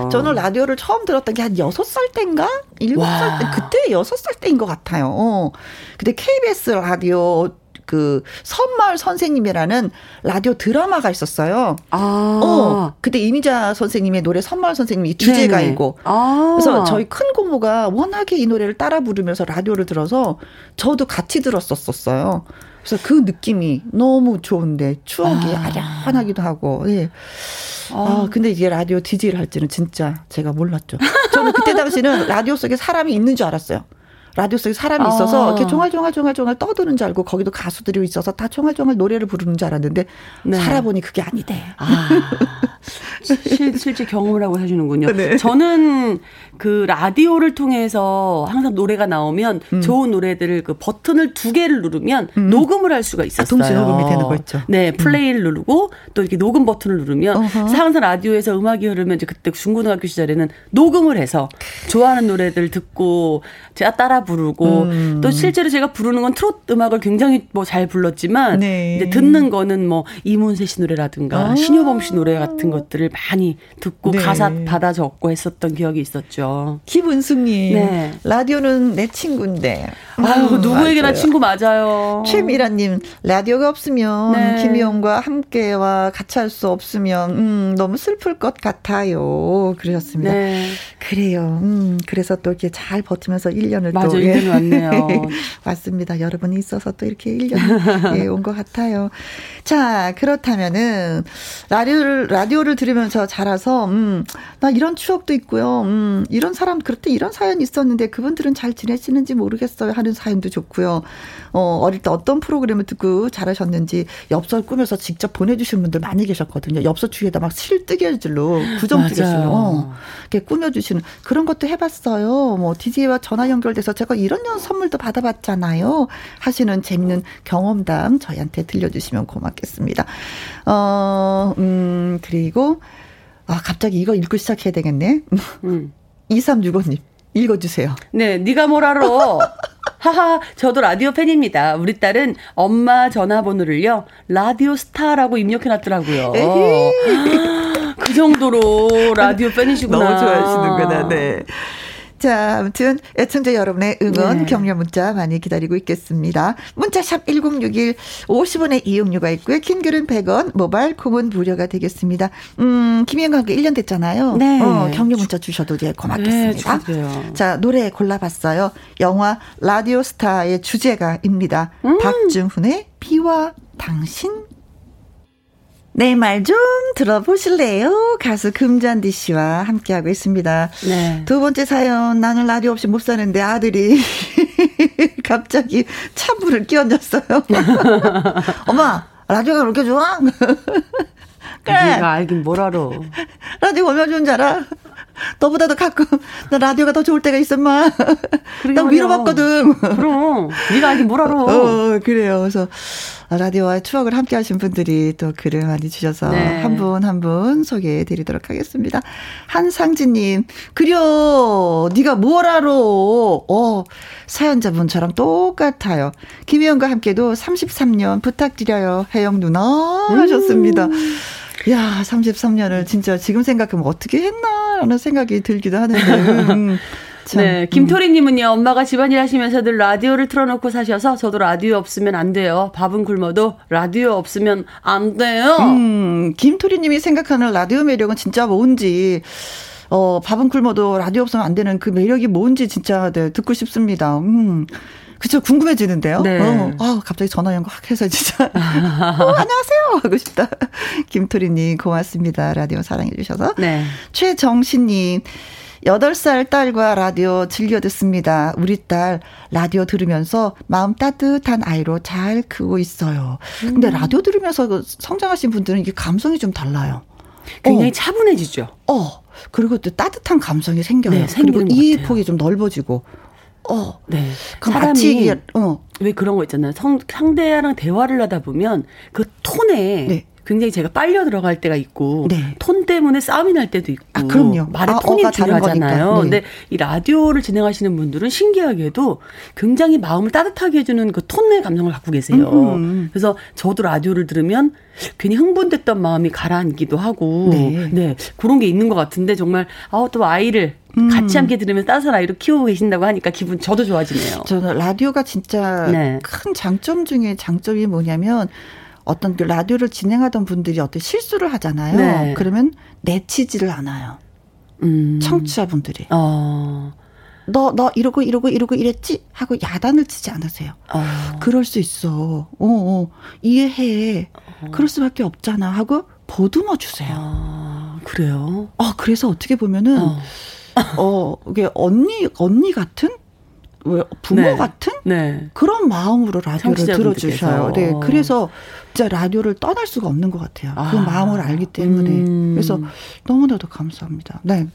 S1: 그쵸? 저는 라디오를 처음 들었던 게한 여섯 살 때인가? 일곱 살 때, 그때 여섯 살 때인 것 같아요. 어. 근데 KBS 라디오 그 선마을 선생님이라는 라디오 드라마가 있었어요. 아. 어. 그때 이미자 선생님의 노래 선마을 선생님이 주제가이고. 아. 그래서 저희 큰 고모가 워낙에 이 노래를 따라 부르면서 라디오를 들어서 저도 같이 들었었었어요. 그래서 그 느낌이 너무 좋은데 추억이 아. 아련하기도 하고. 예. 아, 아 근데 이게 라디오 디제이를 할지는 진짜 제가 몰랐죠. 저는 그때 당시는 라디오 속에 사람이 있는 줄 알았어요. 라디오 속에 사람이 있어서 아. 이렇게 종알종알종알종알 떠드는 줄 알고 거기도 가수들이 있어서 다 종알종알 노래를 부르는 줄 알았는데 네. 살아보니 그게 아니대. 아.
S2: 실, 실제 경험을 하고 하시는군요. 네. 저는 그 라디오를 통해서 항상 노래가 나오면 음. 좋은 노래들을 그 버튼을 두 개를 누르면 음. 녹음을 할 수가 있었어요. 아,
S1: 동시 녹음이 되는 거 있죠.
S2: 네, 음. 플레이를 음. 누르고 또 이렇게 녹음 버튼을 누르면 어허. 항상 라디오에서 음악이 흐르면 이제 그때 중고등학교 시절에는 녹음을 해서 좋아하는 노래들 듣고 제가 따라 따라 부르고 음. 또 실제로 제가 부르는 건 트롯 음악을 굉장히 뭐 잘 불렀지만 네. 이제 듣는 거는 뭐 이문세 씨 노래라든가 아. 신효범 씨 노래 같은 것들을 많이 듣고 네. 가사 받아 적고 했었던 기억이 있었죠.
S1: 김은숙님 네. 라디오는 내 친구인데.
S2: 아유 음, 누구에게나 맞아요. 친구 맞아요.
S1: 최미라님 라디오가 없으면 네. 김희영과 함께와 같이 할 수 없으면 음, 너무 슬플 것 같아요. 그러셨습니다. 네. 그래요. 음, 그래서 또 이렇게 잘 버티면서 1년을
S2: 맞아, 또 1년 예. 왔네요.
S1: 맞습니다. 여러분이 있어서 또 이렇게 1년 예, 온것 같아요. 자, 그렇다면은 라디오를 라디오를 들으면서 자라서 음, 나 이런 추억도 있고요. 음, 이런 사람 그때 이런 사연이 있었는데 그분들은 잘 지내시는지 모르겠어요. 하는 사연도 좋고요. 어, 어릴 때 어떤 프로그램을 듣고 자라셨는지 엽서 꾸며서 직접 보내주신 분들 많이 계셨거든요. 엽서 주위에다 막 실뜨개질로 구정 뜨개질로 어, 이렇게 꾸며주시는 그런 것도 해봤어요. 뭐 DJ와 전화 연결돼서 제가 이런 선물도 받아봤잖아요. 하시는 재밌는 경험담 저희한테 들려주시면 고맙겠습니다. 어, 음, 그리고 아 갑자기 이거 읽고 시작해야 되겠네. 음. 2365님 읽어주세요.
S2: 네, 네가 뭘 알아? 하하, 저도 라디오 팬입니다. 우리 딸은 엄마 전화번호를요, 라디오 스타라고 입력해놨더라고요. 그 정도로 라디오 팬이시구나.
S1: 너무 좋아하시는구나, 네. 자, 아무튼 애청자 여러분의 응원 네. 격려 문자 많이 기다리고 있겠습니다. 문자샵 1061 50원의 이용료가 있고요. 킹글은 100원, 모바일 콩은 무료가 되겠습니다. 음, 김현광 1년 됐잖아요. 네. 어, 격려 문자 주셔도 예, 고맙겠습니다. 네, 자, 노래 골라봤어요. 영화 라디오 스타의 주제가입니다. 음. 박중훈의 비와 당신 네, 말좀 들어보실래요? 가수 금잔디 씨와 함께하고 있습니다. 네. 두 번째 사연, 나는 라디오 없이 못 사는데 아들이 갑자기 찬물을 끼얹었어요. 엄마, 라디오가 그렇게 좋아?
S2: 그래. 네가 알긴 뭘 알아.
S1: 라디오 얼마나 좋은지 알아? 너보다도 가끔 나 라디오가 더 좋을 때가 있어 마. 나 위로받거든.
S2: 그럼 네가 알긴 뭘 알아.
S1: 어, 그래요. 그래서 라디오와 추억을 함께 하신 분들이 또 글을 많이 주셔서 네. 한분 한 분 소개해 드리도록 하겠습니다. 한상진님, 그려, 네가 뭘 알아? 어, 사연자분처럼 똑같아요. 김혜영과 함께도 33년 부탁드려요. 혜영 누나 하셨습니다. 음. 야, 33년을 진짜 지금 생각하면 어떻게 했나? 라는 생각이 들기도 하는데. 음.
S2: 참. 네, 김토리님은요, 엄마가 집안일 하시면서 늘 라디오를 틀어놓고 사셔서 저도 라디오 없으면 안 돼요. 밥은 굶어도 라디오 없으면 안 돼요.
S1: 음, 김토리님이 생각하는 라디오 매력은 진짜 뭔지. 어, 밥은 굶어도 라디오 없으면 안 되는 그 매력이 뭔지 진짜 네, 듣고 싶습니다. 음. 그쵸, 궁금해지는데요? 네. 어, 아, 갑자기 전화 연결 해서 진짜. 어, 안녕하세요! 하고 싶다. 김토리님, 고맙습니다. 라디오 사랑해 주셔서. 네. 최정신님, 8살 딸과 라디오 즐겨 듣습니다. 우리 딸 라디오 들으면서 마음 따뜻한 아이로 잘 크고 있어요. 근데 음. 라디오 들으면서 그 성장하신 분들은 이게 감성이 좀 달라요.
S2: 굉장히 어. 차분해지죠.
S1: 어. 그리고 또 따뜻한 감성이 생겨요. 네, 그리고 이해 폭이 좀 넓어지고. 어. 네.
S2: 사람이 어. 왜 그런 거 있잖아요. 성, 상대랑 대화를 하다 보면 그 톤에 네. 굉장히 제가 빨려 들어갈 때가 있고 네. 톤 때문에 싸움이 날 때도 있고
S1: 아, 그럼요.
S2: 말의 아, 톤이 중요하잖아요. 네. 근데 이 라디오를 진행하시는 분들은 신기하게도 굉장히 마음을 따뜻하게 해주는 그 톤의 감정을 갖고 계세요. 음 그래서 저도 라디오를 들으면 괜히 흥분됐던 마음이 가라앉기도 하고 네, 네 그런 게 있는 것 같은데 정말 아우 또 아이를 음. 같이 함께 들으면 따스한 아이를 키우고 계신다고 하니까 기분 저도 좋아지네요.
S1: 저는 라디오가 진짜 네. 큰 장점 중에 장점이 뭐냐면 어떤 그 라디오를 진행하던 분들이 어떤 실수를 하잖아요. 네. 그러면 내치지를 않아요. 음. 청취자분들이. 어. 너, 너 이러고 이러고 이러고 이랬지? 하고 야단을 치지 않으세요. 어. 그럴 수 있어. 어, 어. 이해해. 어. 그럴 수밖에 없잖아. 하고 보듬어 주세요.
S2: 어, 그래요?
S1: 어, 그래서 어떻게 보면은, 어, 어 이게 언니, 언니 같은? 왜 부모 네. 같은 네. 그런 마음으로 라디오를 들어주셔요. 네, 그래서 진짜 라디오를 떠날 수가 없는 것 같아요. 그 아. 그 마음을 알기 때문에. 음. 그래서 너무나도 감사합니다. 네.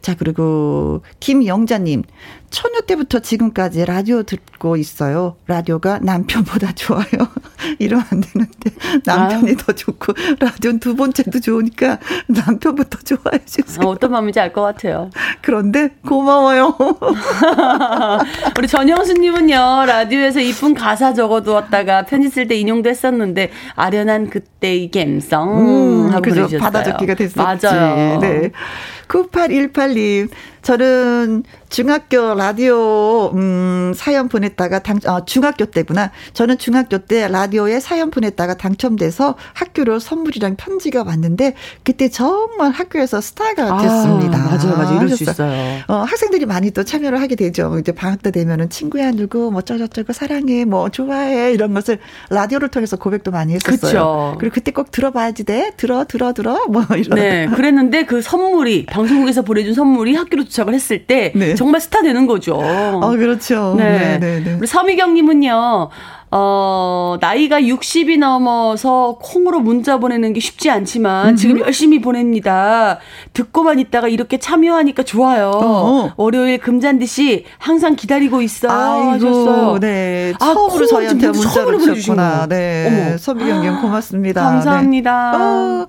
S1: 자, 그리고 김영자님. 처녀 때부터 지금까지 라디오 듣고 있어요. 라디오가 남편보다 좋아요. 이러면 안 되는데 남편이 아유. 더 좋고 라디오는 두 번째도 좋으니까 남편부터 좋아해 주세요.
S2: 어, 어떤 마음인지 알 것 같아요.
S1: 그런데 고마워요.
S2: 우리 전영수님은요 라디오에서 이쁜 가사 적어두었다가 편지 쓸 때 인용도 했었는데 아련한 그때의 감성 음, 하고 그죠
S1: 받아 적기가 됐었지.
S2: 맞아요. 네.
S1: 9818님 저는 중학교 라디오 음 사연 보냈다가 당 아, 중학교 때구나. 저는 중학교 때 라디오에 사연 보냈다가 당첨돼서 학교로 선물이랑 편지가 왔는데 그때 정말 학교에서 스타가 아, 됐습니다.
S2: 맞아요, 맞아요. 이럴 수 있어요.
S1: 어, 학생들이 많이 또 참여를 하게 되죠. 이제 방학 때 되면은 친구야 누구 뭐 저저저거 사랑해 뭐 좋아해 이런 것을 라디오를 통해서 고백도 많이 했었어요. 그쵸. 그리고 그때 꼭 들어봐야지 돼. 들어 들어 들어 뭐 이런.
S2: 네, 그랬는데 그 선물이 방송국에서 보내준 선물이 학교로 도착을 했을 때 네. 정말 스타 되는 거죠.
S1: 아, 그렇죠.
S2: 네. 네, 네, 네. 우리 서미경님은요, 어, 나이가 60이 넘어서 콩으로 문자 보내는 게 쉽지 않지만 음흠. 지금 열심히 보냅니다. 듣고만 있다가 이렇게 참여하니까 좋아요. 어어. 월요일 금잔디 씨 항상 기다리고 있어 아이고.
S1: 네. 아, 처음으로 저희한테 문자를 주셨구나. 네. 서미경님 고맙습니다.
S2: 감사합니다. 네. 어,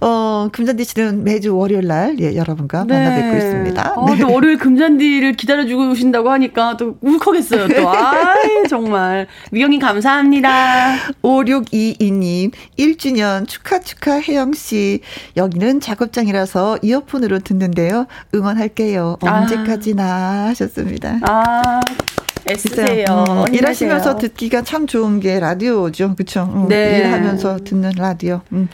S1: 어, 금잔디 씨는 매주 월요일 날 예, 여러분과 네. 만나 뵙고 있습니다.
S2: 어, 네. 또 월요일 금잔디를 기다려 주고 오신다고 하니까 또 울컥했어요. 또. 아이, 정말. 미경님 님 감사합니다.
S1: 5622님 1주년 축하 축하 혜영 씨. 여기는 작업장이라서 이어폰으로 듣는데요. 응원할게요. 아. 언제까지나 아. 하셨습니다.
S2: 아. 애쓰세요.
S1: 음, 일하시면서 듣기가 참 좋은 게 라디오죠. 그렇죠? 음, 네. 일하면서 듣는 라디오. 음,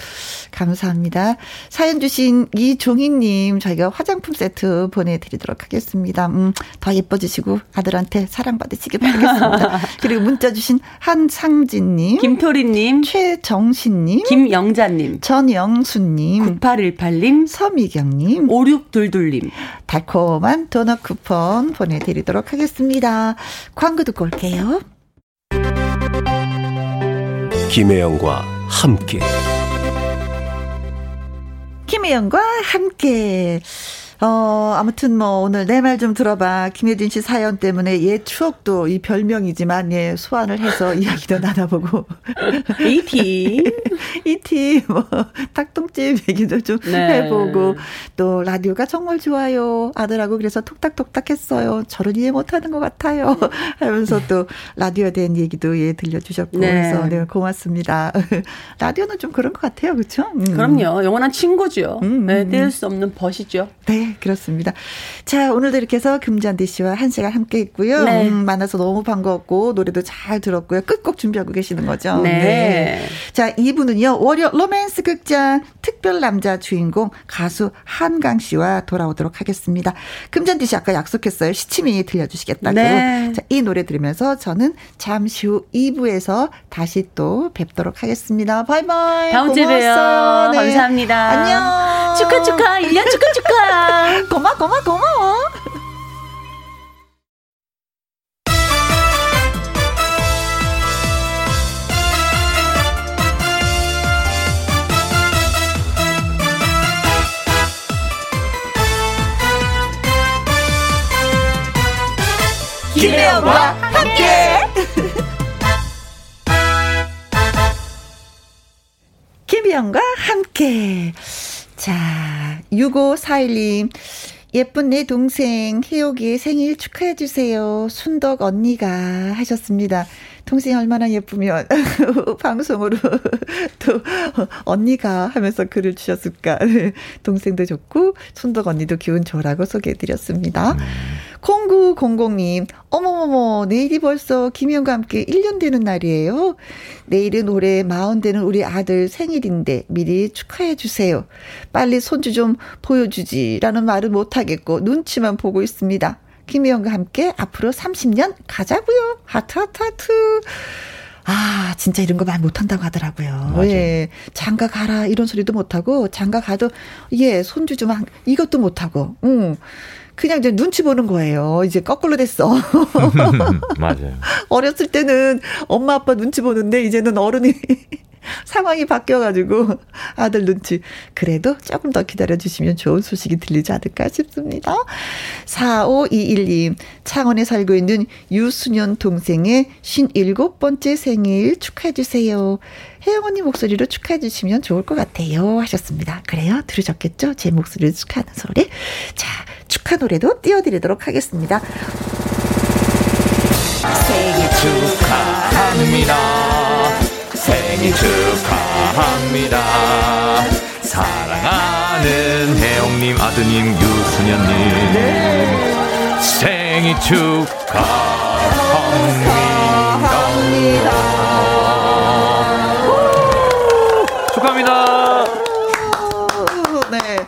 S1: 감사합니다. 사연 주신 이종희님 저희가 화장품 세트 보내드리도록 하겠습니다. 음, 더 예뻐지시고 아들한테 사랑받으시길 바라겠습니다. 그리고 문자 주신 한상진님,
S2: 김토리님,
S1: 최정신님,
S2: 김영자님,
S1: 전영수님,
S2: 9818님,
S1: 서미경님,
S2: 5622님,
S1: 달콤한 도넛 쿠폰 보내드리도록 하겠습니다. 광고 듣고 올게요.
S3: 김혜영과 함께.
S1: 김혜영과 함께. 어, 아무튼 뭐 오늘 내 말 좀 들어봐. 김혜진 씨 사연 때문에 옛 추억도 이 별명이지만 예, 소환을 해서 이야기도 나눠보고.
S2: 이티.
S1: 이티, 뭐, 닭똥집 얘기도 좀 네. 해보고. 또 라디오가 정말 좋아요. 아들하고 그래서 톡닥톡닥 했어요. 저를 이해 못하는 것 같아요. 하면서 또 라디오에 대한 얘기도 예, 들려주셨고. 네. 그래서 네, 고맙습니다. 라디오는 좀 그런 것 같아요. 그렇죠?
S2: 음. 그럼요. 영원한 친구죠. 음, 음, 네, 뗄수 없는 벗이죠.
S1: 네. 그렇습니다. 자, 오늘도 이렇게 해서 금잔디 씨와 한 시간 함께 했고요. 네. 음, 만나서 너무 반가웠고, 노래도 잘 들었고요. 끝곡 준비하고 계시는 거죠.
S2: 네. 네.
S1: 자, 2부는요, 월요 로맨스 극장 특별 남자 주인공 가수 한강 씨와 돌아오도록 하겠습니다. 금잔디 씨 아까 약속했어요. 시치미 들려주시겠다고. 네. 자, 이 노래 들으면서 저는 잠시 후 2부에서 다시 또 뵙도록 하겠습니다. 바이바이.
S2: 다음 주에 봬요. 네. 감사합니다.
S1: 안녕.
S2: 축하, 축하. 1년 축하, 축하.
S1: 고마 고마 고마워. 김혜영과 함께. 김혜영과 함께. 자, 6541님. 예쁜 내 동생 혜옥이 생일 축하해주세요. 순덕 언니가 하셨습니다. 동생이 얼마나 예쁘면 방송으로 또 언니가 하면서 글을 주셨을까. 동생도 좋고 손덕 언니도 기운 좋으라고 소개해드렸습니다. 네. 0900님, 어머머머, 내일이 벌써 김희영과 함께 1년 되는 날이에요. 내일은 올해 마흔 되는 우리 아들 생일인데 미리 축하해 주세요. 빨리 손주 좀 보여주지라는 말은 못하겠고 눈치만 보고 있습니다. 김희영과 함께 앞으로 30년 가자고요. 하트 하트 하트. 아, 진짜 이런 거 말 못한다고 하더라고요. 맞아요. 예. 장가 가라, 이런 소리도 못하고, 장가 가도, 예, 손주 좀, 한, 이것도 못하고, 응. 그냥 이제 눈치 보는 거예요. 이제 거꾸로 됐어.
S4: 맞아요.
S1: 어렸을 때는 엄마 아빠 눈치 보는데, 이제는 어른이 상황이 바뀌어가지고 아들 눈치. 그래도 조금 더 기다려주시면 좋은 소식이 들리지 않을까 싶습니다. 4521님, 창원에 살고 있는 유수년 동생의 57번째 생일 축하해주세요. 혜영 언니 목소리로 축하해주시면 좋을 것 같아요. 하셨습니다. 그래요? 들으셨겠죠? 제 목소리를 축하하는 소리. 자, 축하 노래도 띄워드리도록 하겠습니다.
S4: 생일 축하합니다. 생일 축하합니다. 사랑하는 혜영님 아드님 유수년님 네. 생일 축하합니다. 축하합니다.
S1: 네.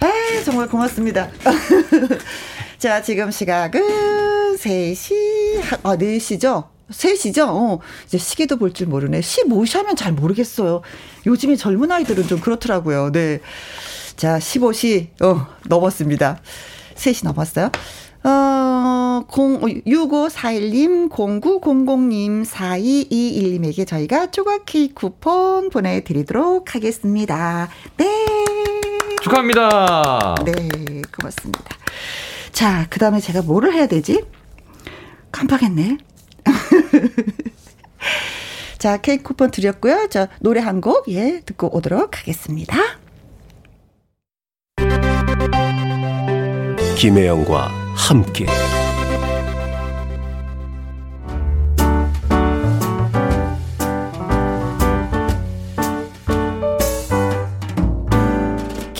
S1: 아, 정말 고맙습니다. 자, 지금 시각은 3시, 아, 4시죠? 3시죠? 어, 이제 시계도 볼 줄 모르네. 15시 하면 잘 모르겠어요. 요즘에 젊은 아이들은 좀 그렇더라고요. 네. 자, 15시, 어, 넘었습니다. 3시 넘었어요. 어, 0, 6541님, 0900님, 4221님에게 저희가 조각 케이크 쿠폰 보내드리도록 하겠습니다. 네.
S4: 축하합니다.
S1: 네, 고맙습니다. 자, 그 다음에 제가 뭐를 해야 되지? 깜빡했네. 자, 케이크 쿠폰 드렸고요. 저 노래 한 곡, 예, 듣고 오도록 하겠습니다.
S3: 김혜영과 함께.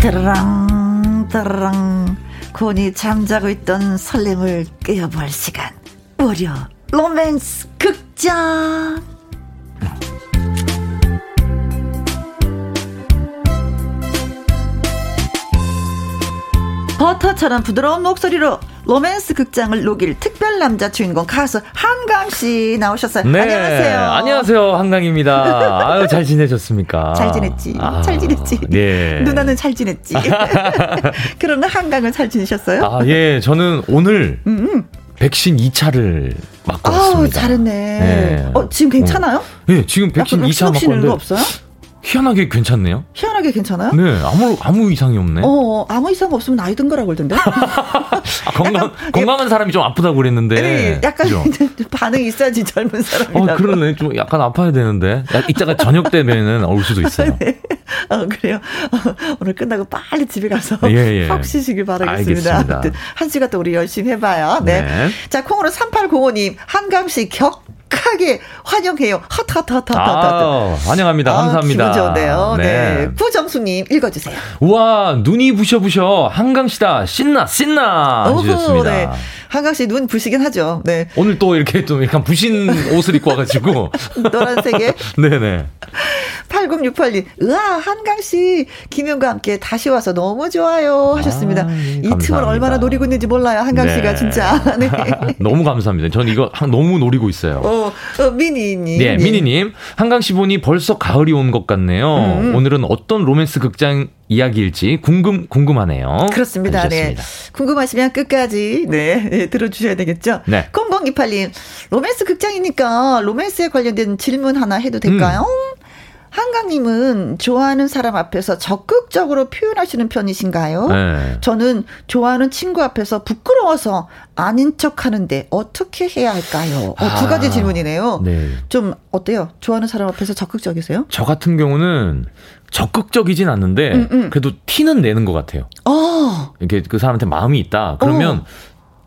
S1: 드랑 드랑 곤이 잠자고 있던 설렘을 깨어볼 시간. 무려 로맨스 극장. 버터처럼 부드러운 목소리로 로맨스 극장을 녹일 특별 남자 주인공 가수 한강 씨 나오셨어요. 네, 안녕하세요.
S4: 안녕하세요. 한강입니다. 아유, 잘 지내셨습니까?
S1: 잘 지냈지. 아, 잘 지냈지. 네. 누나는 잘 지냈지. 그러나 한강은 잘 지내셨어요?
S4: 아, 예. 저는 오늘 음, 음. 백신 2차를 맞고 왔습니다.
S1: 잘했네. 네. 어, 지금 괜찮아요? 어.
S4: 네, 지금 백신 2차 맞고 왔는데.
S1: 없어요?
S4: 희한하게 괜찮네요.
S1: 희한하게 괜찮아요?
S4: 네, 아무 아무 이상이 없네.
S1: 어, 아무 이상 없으면 나이 든 거라고 그러던데.
S4: 아, 건강 약간, 건강한 사람이 좀 아프다고 그랬는데.
S1: 네, 약간 반응이 있어야지 젊은 사람이.
S4: 어, 그러네. 좀 약간 아파야 되는데. 이따가 저녁 되면은 올 수도 있어요. 네.
S1: 어, 그래요. 어, 오늘 끝나고 빨리 집에 가서 예, 예. 푹 쉬시길 바라겠습니다. 알겠습니다. 한 시간 또 우리 열심히 해봐요. 네. 네. 자, 콩으로 3805님 한강씨 격 격하게 환영해요. 하트,
S4: 아, 환영합니다. 감사합니다.
S1: 아, 기분 좋은데요. 네. 네. 구정수님, 읽어주세요.
S4: 우와, 눈이 부셔부셔. 한강시다. 신나, 신나. 주셨습니다. 네.
S1: 한강 씨 눈 부시긴 하죠. 네.
S4: 오늘 또 이렇게 좀 약간 부신 옷을 입고 와가지고.
S1: 노란색에.
S4: 네네.
S1: 8068님, 으아, 한강 씨, 김현과 함께 다시 와서 너무 좋아요. 하셨습니다. 아, 이 감사합니다. 틈을 얼마나 노리고 있는지 몰라요. 한강씨가 네. 진짜. 네.
S4: 너무 감사합니다. 저는 이거 너무 노리고 있어요.
S1: 어, 어 미니님.
S4: 네, 미니님. 한강 씨 보니 벌써 가을이 온 것 같네요. 음. 오늘은 어떤 로맨스 극장 이야기일지 궁금 궁금하네요.
S1: 그렇습니다. 네. 궁금하시면 끝까지 네, 네 들어주셔야 되겠죠. 네. 0028님 로맨스 극장이니까 로맨스에 관련된 질문 하나 해도 될까요? 음. 한강님은 좋아하는 사람 앞에서 적극적으로 표현하시는 편이신가요? 네. 저는 좋아하는 친구 앞에서 부끄러워서 아닌 척 하는데 어떻게 해야 할까요? 어, 두 가지 아, 질문이네요. 네. 좀 어때요? 좋아하는 사람 앞에서 적극적이세요?
S4: 저 같은 경우는 적극적이진 않는데 음, 음. 그래도 티는 내는 것 같아요. 어. 이게 그 사람한테 마음이 있다. 그러면 어.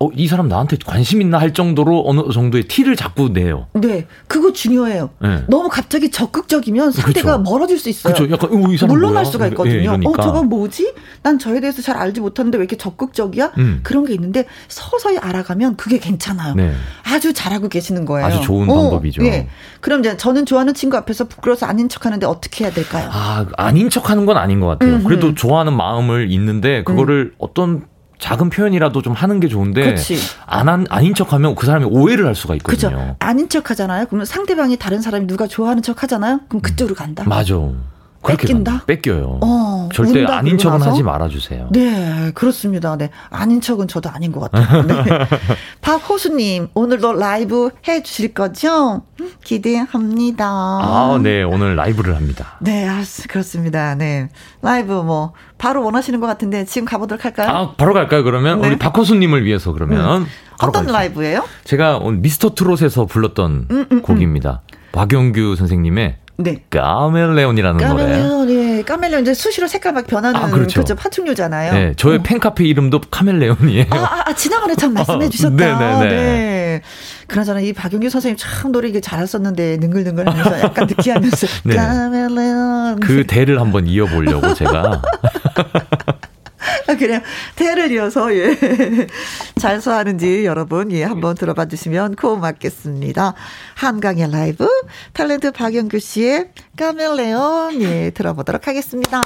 S4: 어, 이 사람 나한테 관심 있나 할 정도로 어느 정도의 티를 자꾸 내요.
S1: 네. 그거 중요해요. 네. 너무 갑자기 적극적이면 상대가 그쵸. 멀어질 수 있어요.
S4: 그렇죠. 약간, 어, 이 사람
S1: 물러날 뭐야? 수가 있거든요. 예, 어, 저건 뭐지? 난 저에 대해서 잘 알지 못하는데 왜 이렇게 적극적이야? 음. 그런 게 있는데 서서히 알아가면 그게 괜찮아요. 네. 아주 잘하고 계시는 거예요.
S4: 아주 좋은 어, 방법이죠. 네.
S1: 그럼 이제 저는 좋아하는 친구 앞에서 부끄러워서 아닌 척 하는데 어떻게 해야 될까요?
S4: 아, 아닌 척 하는 건 아닌 것 같아요. 음흠. 그래도 좋아하는 마음을 있는데 그거를 음. 어떤 작은 표현이라도 좀 하는 게 좋은데 안 한, 아닌 척하면 그 사람이 오해를 할 수가 있거든요. 그렇죠.
S1: 아닌 척하잖아요. 그러면 상대방이 다른 사람이 누가 좋아하는 척하잖아요. 그럼 그쪽으로 간다.
S4: 맞아. 뺏긴다? 뺏겨요. 어, 절대 아닌 척은 나서? 하지 말아주세요.
S1: 네, 그렇습니다. 네. 아닌 척은 저도 아닌 것 같아요. 네. 박호수님, 오늘도 라이브 해 주실 거죠? 기대합니다.
S4: 아, 네. 오늘 라이브를 합니다.
S1: 네, 아, 그렇습니다. 네. 라이브 뭐, 바로 원하시는 것 같은데 지금 가보도록 할까요?
S4: 아, 바로 갈까요, 그러면? 네. 우리 박호수님을 위해서 그러면. 음.
S1: 어떤 가겠습니다. 라이브예요?
S4: 제가 오늘 미스터 트롯에서 불렀던 음, 음, 음. 곡입니다. 박영규 선생님의 네. 까멜레온이라는
S1: 까멜레온, 노래. 예. 까멜레온 이제 수시로 색깔 막 변하는 아, 그렇죠. 그렇죠. 파충류잖아요.
S4: 네. 저의 어. 팬카페 이름도 카멜레온이에요.
S1: 아, 아, 아 지난번에 참 말씀해 주셨다. 네네네. 네. 그나저나 이 박용규 선생님 참 노래 이게 잘했었는데 능글능글 하면서 약간 느끼하면서 네. 까멜레온.
S4: 그 대를 한번 이어보려고 제가.
S1: 아, 그냥 태를 이어서 예. 잘 소화하는지 여러분 예 한번 들어봐 주시면 고맙겠습니다. 한강의 라이브 탤런트 박영규 씨의 까멜레온 예 들어보도록 하겠습니다.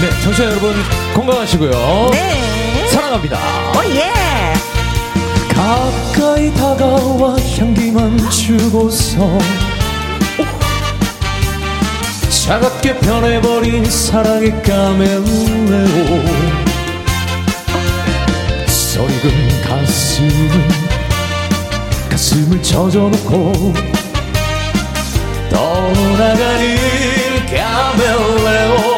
S4: 네, 청취자 여러분 건강하시고요. 네. 사랑합니다.
S1: 오 예.
S5: 가까이 다가와 향기만 주고서. 차갑게 변해버린 사랑의 까멜레오 서익은 가슴을 가슴을 젖어놓고 떠나가는 까멜레오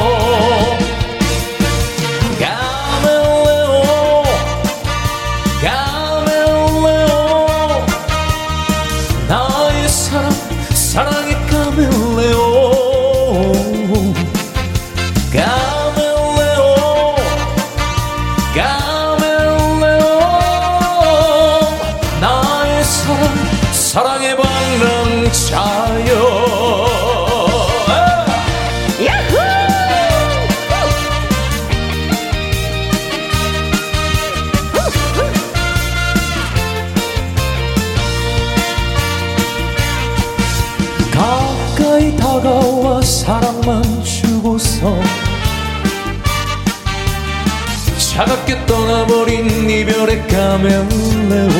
S5: 함께 떠나버린 이별의 카멜레온.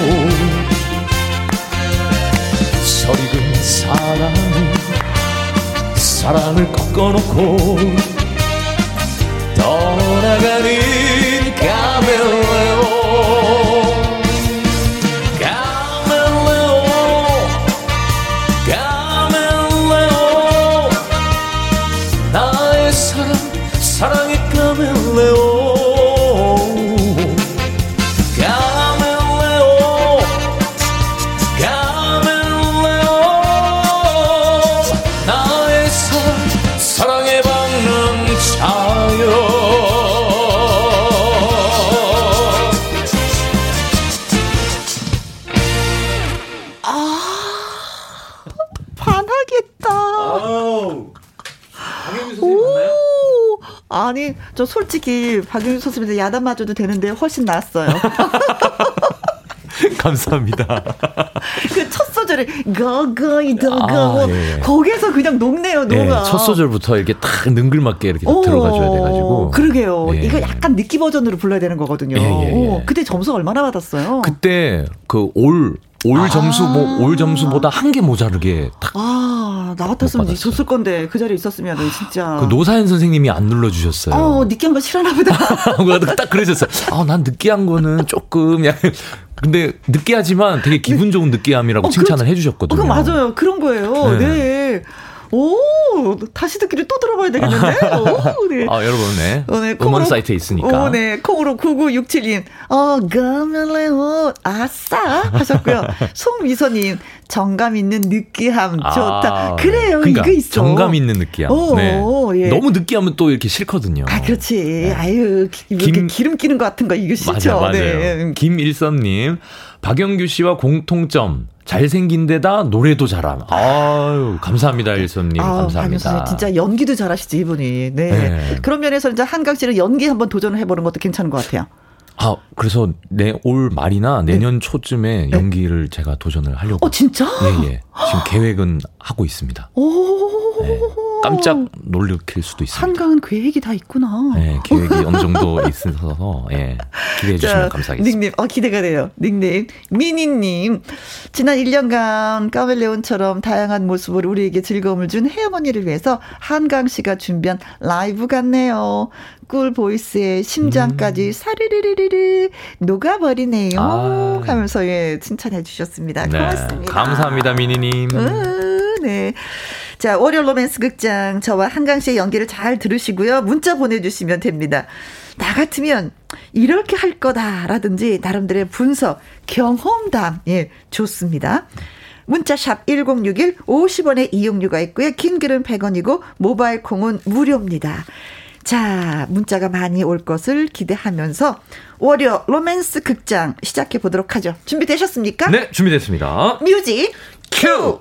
S5: 서리은 사랑 사랑을 꺾어놓고 떠나가는 카멜레온.
S1: 사랑의 카멜레온. 저 솔직히 박윤수 선수님한테 야단 맞아도 되는데 훨씬 낫어요.
S4: 감사합니다.
S1: 그 첫 소절에 거거이 더거 아, 예. 거기에서 그냥 녹네요, 녹아. 예,
S4: 첫 소절부터 이렇게 딱 능글맞게 이렇게 오, 들어가줘야 돼가지고.
S1: 그러게요. 예. 이거 약간 느끼 버전으로 불러야 되는 거거든요. 예, 예, 예. 오, 그때 점수 얼마나 받았어요?
S4: 그때 그 올 올 아. 점수 뭐올 점수보다 한 개 모자르게 딱.
S1: 아, 나 같았으면 줬을 건데 그 자리에 있었으면 진짜.
S4: 그 노사연 선생님이 안 눌러 주셨어요.
S1: 어, 느끼한 거 싫어하나 보다.
S4: 딱 그러셨어요. 아, 난 느끼한 거는 조금 약간 근데 느끼하지만 되게 기분 좋은 느끼함이라고 어, 칭찬을 그, 해 주셨거든요.
S1: 어, 맞아요. 그런 거예요. 네. 네. 오, 다시 듣기를 또 들어봐야 되겠는데? 오,
S4: 네. 아, 여러분, 네. 어, 네 음원 사이트에 있으니까.
S1: 오, 네. 콩으로 9967님, 어, 가멜레온, 아싸! 하셨고요. 송미선님, 정감 있는 느끼함, 아, 좋다. 그래요, 그러니까, 이거 있어.
S4: 정감 있는 느끼함. 오, 네. 예. 너무 느끼하면 또 이렇게 싫거든요.
S1: 아, 그렇지. 네. 아유, 김, 기름 끼는 것 같은 거, 이거 싫죠.
S4: 맞아, 맞아요. 네. 김일선님, 박영규 씨와 공통점. 잘생긴 데다 노래도 잘함. 아유, 감사합니다, 일선님. 아, 감사합니다.
S1: 진짜 연기도 잘하시지, 이분이. 네. 네. 그런 면에서 이제 한강 씨는 연기 한번 도전을 해보는 것도 괜찮은 것 같아요.
S4: 아, 그래서 내 올 말이나 네. 내년 네. 초쯤에 연기를 제가 도전을 하려고.
S1: 어, 진짜?
S4: 예, 예. 지금 계획은 하고 있습니다. 오. 네. 깜짝 놀래킬 수도 있습니다.
S1: 한강은 계획이 다 있구나.
S4: 네, 계획이 어느 정도 있어서 예, 기대해 주시면 감사하겠습니다.
S1: 닉님, 어, 기대가 돼요. 닉님, 미니님. 지난 1년간 까멜레온처럼 다양한 모습으로 우리에게 즐거움을 준 혜어머니를 위해서 한강 씨가 준비한 라이브 같네요. 꿀 보이스의 심장까지 음. 사르르르르 녹아버리네요. 아. 하면서 예, 칭찬해 주셨습니다. 네, 고맙습니다.
S4: 감사합니다, 미니님.
S1: 으, 네. 자, 월요 로맨스 극장 저와 한강 씨의 연기를 잘 들으시고요. 문자 보내주시면 됩니다. 나 같으면 이렇게 할 거다라든지 나름대로의 분석, 경험담, 예, 좋습니다. 문자샵 1061 50원의 이용료가 있고요. 긴 글은 100원이고 모바일 콩은 무료입니다. 자, 문자가 많이 올 것을 기대하면서 월요 로맨스 극장 시작해 보도록 하죠. 준비되셨습니까?
S4: 네, 준비됐습니다.
S1: 뮤직 큐!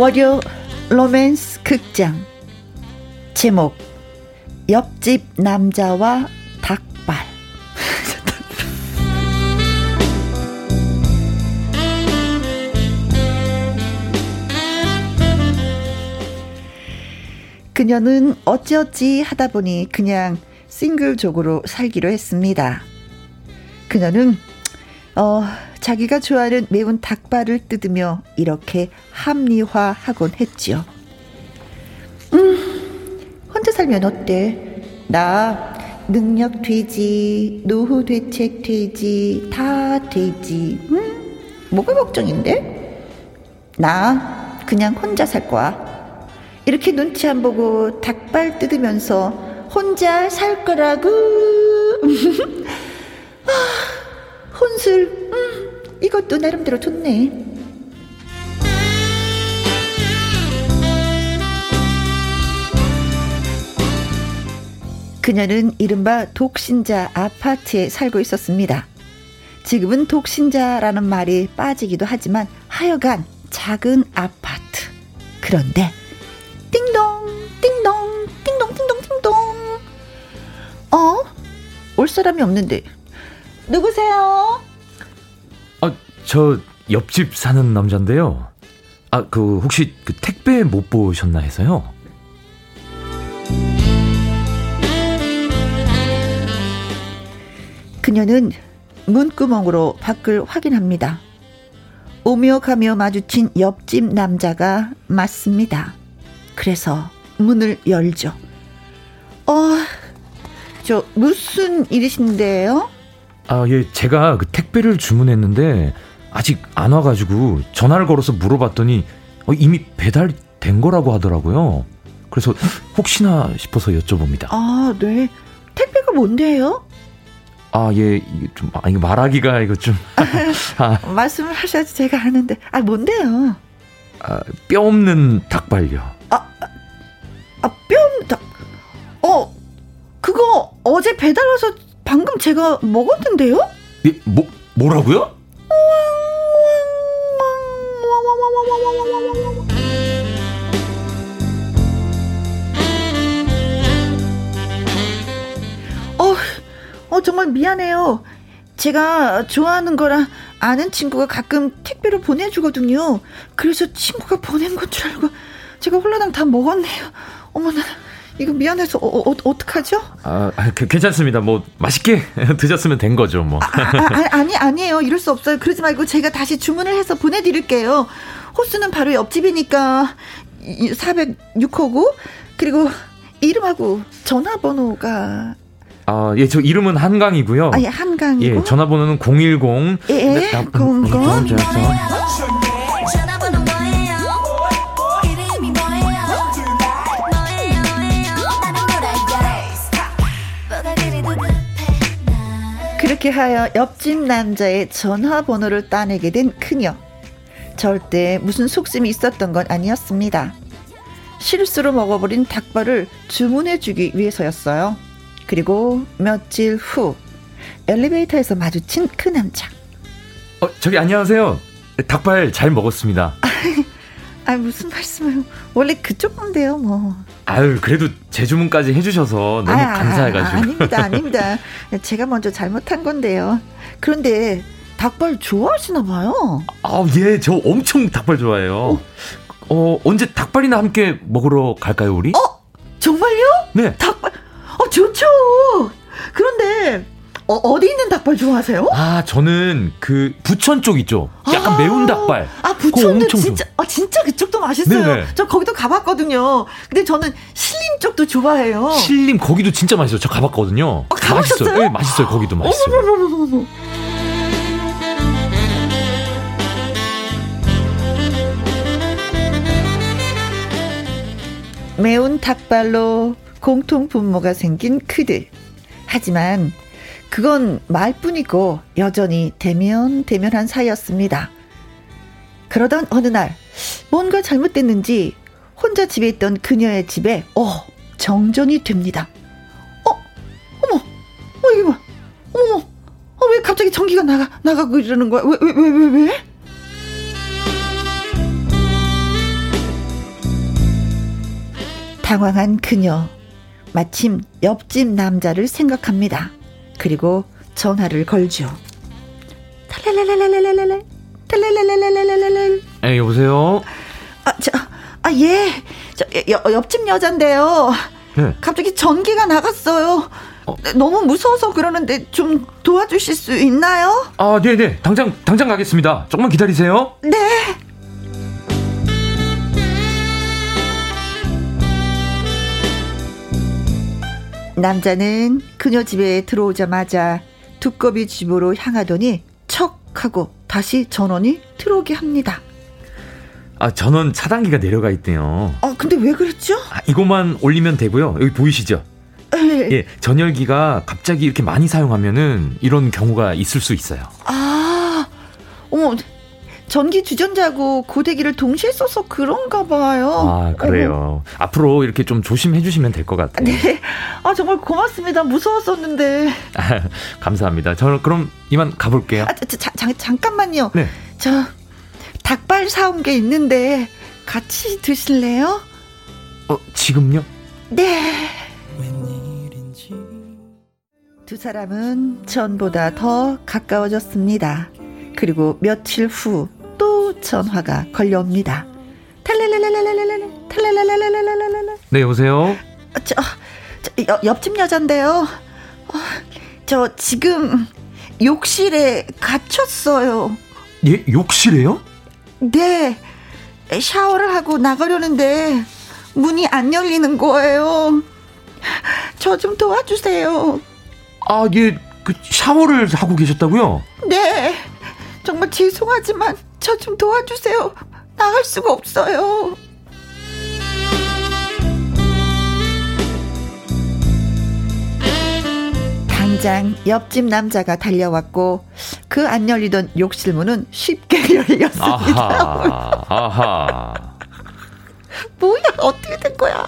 S1: 월요 로맨스 극장 제목 옆집 남자와 닭발 그녀는 어찌어찌 하다 보니 그냥 싱글족으로 살기로 했습니다. 그녀는 어 자기가 좋아하는 매운 닭발을 뜯으며 이렇게 합리화하곤 했지요. 음, 혼자 살면 어때? 나 능력 되지, 노후 대책 되지, 다 되지. 음, 뭐가 걱정인데? 나 그냥 혼자 살 거야. 이렇게 눈치 안 보고 닭발 뜯으면서 혼자 살 거라고. 아, 혼술. 음. 이것도 나름대로 좋네. 그녀는 이른바 독신자 아파트에 살고 있었습니다. 지금은 독신자라는 말이 빠지기도 하지만 하여간 작은 아파트. 그런데 띵동 띵동 띵동 띵동 띵동 어? 올 사람이 없는데 누구세요?
S4: 저 옆집 사는 남자인데요. 아, 그 혹시 그 택배 못 보셨나 해서요.
S1: 그녀는 문구멍으로 밖을 확인합니다. 오며 가며 마주친 옆집 남자가 맞습니다. 그래서 문을 열죠. 어, 저 무슨 일이신데요?
S4: 아, 예, 제가 그 택배를 주문했는데 아직 안 와가지고 전화를 걸어서 물어봤더니 어, 이미 배달된 거라고 하더라고요. 그래서 혹시나 싶어서 여쭤봅니다.
S1: 아, 네. 택배가 뭔데요?
S4: 아, 예, 이게 좀, 아, 이거 말하기가 이거 좀.
S1: 아, 말씀을 하셔야지 제가 아는데. 아, 뭔데요?
S4: 아, 뼈 없는 닭발요.
S1: 아, 아, 뼈 없는 닭, 어, 그거 어제 배달 와서 방금 제가 먹었는데요?
S4: 예, 뭐, 뭐라고요?
S1: 어, 어, 정말 미안해요. 제가 좋아하는 거라 아는 친구가 가끔 택배로 보내주거든요. 그래서 친구가 보낸 건 줄 알고 제가 홀라당 다 먹었네요. 어머나. 이거 미안해서 어, 어, 어떡하죠?
S4: 아, 아 그, 괜찮습니다. 뭐 맛있게 드셨으면 된 거죠, 뭐.
S1: 아, 아, 아, 니 아니에요. 이럴 수 없어요. 그러지 말고 제가 다시 주문을 해서 보내드릴게요. 호수는 바로 옆집이니까 406호고 그리고 이름하고 전화번호가
S4: 아, 예, 저 이름은 한강이고요.
S1: 아, 예, 한강이고.
S4: 예, 전화번호는 010.
S1: 예, 예. 그렇게 하여 옆집 남자의 전화번호를 따내게 된 그녀. 절대 무슨 속심이 있었던 건 아니었습니다. 실수로 먹어버린 닭발을 주문해주기 위해서였어요. 그리고 며칠 후 엘리베이터에서 마주친 그 남자.
S4: 어, 저기 안녕하세요. 닭발 잘 먹었습니다.
S1: 아 무슨 말씀을 원래 그쪽 건데요 뭐.
S4: 아유 그래도 제 주문까지 해주셔서 너무 아, 감사해가지고.
S1: 아, 닙니다 아닙니다. 제가 먼저 잘못한 건데요. 그런데 닭발 좋아하시나 봐요.
S4: 아 예 저 엄청 닭발 좋아해요. 어. 어 언제 닭발이나 함께 먹으러 갈까요 우리?
S1: 어 정말요?
S4: 네.
S1: 닭발 어 좋죠. 그런데 어, 디 있는 닭발 좋아하세요?
S4: 아, 저는 그 부천 쪽 있죠. 약간 아, 매운 닭발.
S1: 아, 부천도 진짜, 아, 진짜 그쪽도 맛있어요. 네네. 저 거기도 가봤거든요. 근데 저는 신림 쪽도 좋아해요.
S4: 신림 거기도 진짜 맛있어요. 저 가봤거든요. 어,
S1: 가보셨어요?
S4: 맛있어요. 네, 맛있어요. 거기도 맛있어요. 어머머머머머.
S1: 매운 닭발로 공통 분모가 생긴 그들. 하지만 그건 말뿐이고 여전히 대면 대면한 사이였습니다. 그러던 어느 날 뭔가 잘못됐는지 혼자 집에 있던 그녀의 집에 어 정전이 됩니다. 어 어머 어 이거 봐 어머 어, 왜 갑자기 전기가 나가 나가고 이러는 거야 왜왜왜 왜, 왜, 왜? 당황한 그녀 마침 옆집 남자를 생각합니다. 그리고 전화를 걸죠. 탈랄랄랄랄랄랄 탈랄랄랄랄랄랄
S4: 에 여보세요.
S1: 아 저 아 예. 저 여, 옆집 여잔데요. 네. 갑자기 전기가 나갔어요. 어. 너무 무서워서 그러는데 좀 도와주실 수 있나요?
S4: 아, 네, 네. 당장 당장 가겠습니다. 조금만 기다리세요.
S1: 네. 남자는 그녀 집에 들어오자마자 두꺼비 집으로 향하더니 척 하고 다시 전원이 들어오게 합니다.
S4: 아, 전원 차단기가 내려가 있대요.
S1: 아, 근데 왜 그랬죠?
S4: 아, 이것만 올리면 되고요. 여기 보이시죠? 네. 예, 전열기가 갑자기 이렇게 많이 사용하면은 이런 경우가 있을 수 있어요.
S1: 아, 어머, 전기 주전자고 고데기를 동시에 써서 그런가 봐요.
S4: 아, 그래요. 어. 앞으로 이렇게 좀 조심해 주시면 될 것 같아요.
S1: 네. 아, 정말 고맙습니다. 무서웠었는데.
S4: 아, 감사합니다. 저는 그럼 이만 가볼게요.
S1: 아, 자, 자, 잠, 잠깐만요. 네. 저, 닭발 사온 게 있는데 같이 드실래요?
S4: 어, 지금요?
S1: 네. 두 사람은 전보다 더 가까워졌습니다. 그리고 며칠 후 전화가 걸려옵니다. 탈랄랄랄랄랄랄 탈랄랄랄랄랄랄
S4: 네 여보세요.
S1: 저, 저 여, 옆집 여잔데요. 어, 저 지금 욕실에 갇혔어요.
S4: 예 욕실에요?
S1: 네 샤워를 하고 나가려는데 문이 안 열리는 거예요. 저 좀 도와주세요.
S4: 아, 예, 그 샤워를 하고 계셨다고요?
S1: 네. 정말 죄송하지만 저 좀 도와주세요. 나갈 수가 없어요. 당장 옆집 남자가 달려왔고 그 안 열리던 욕실 문은 쉽게 열렸습니다. 아하, 아하. 뭐야 어떻게 된 거야?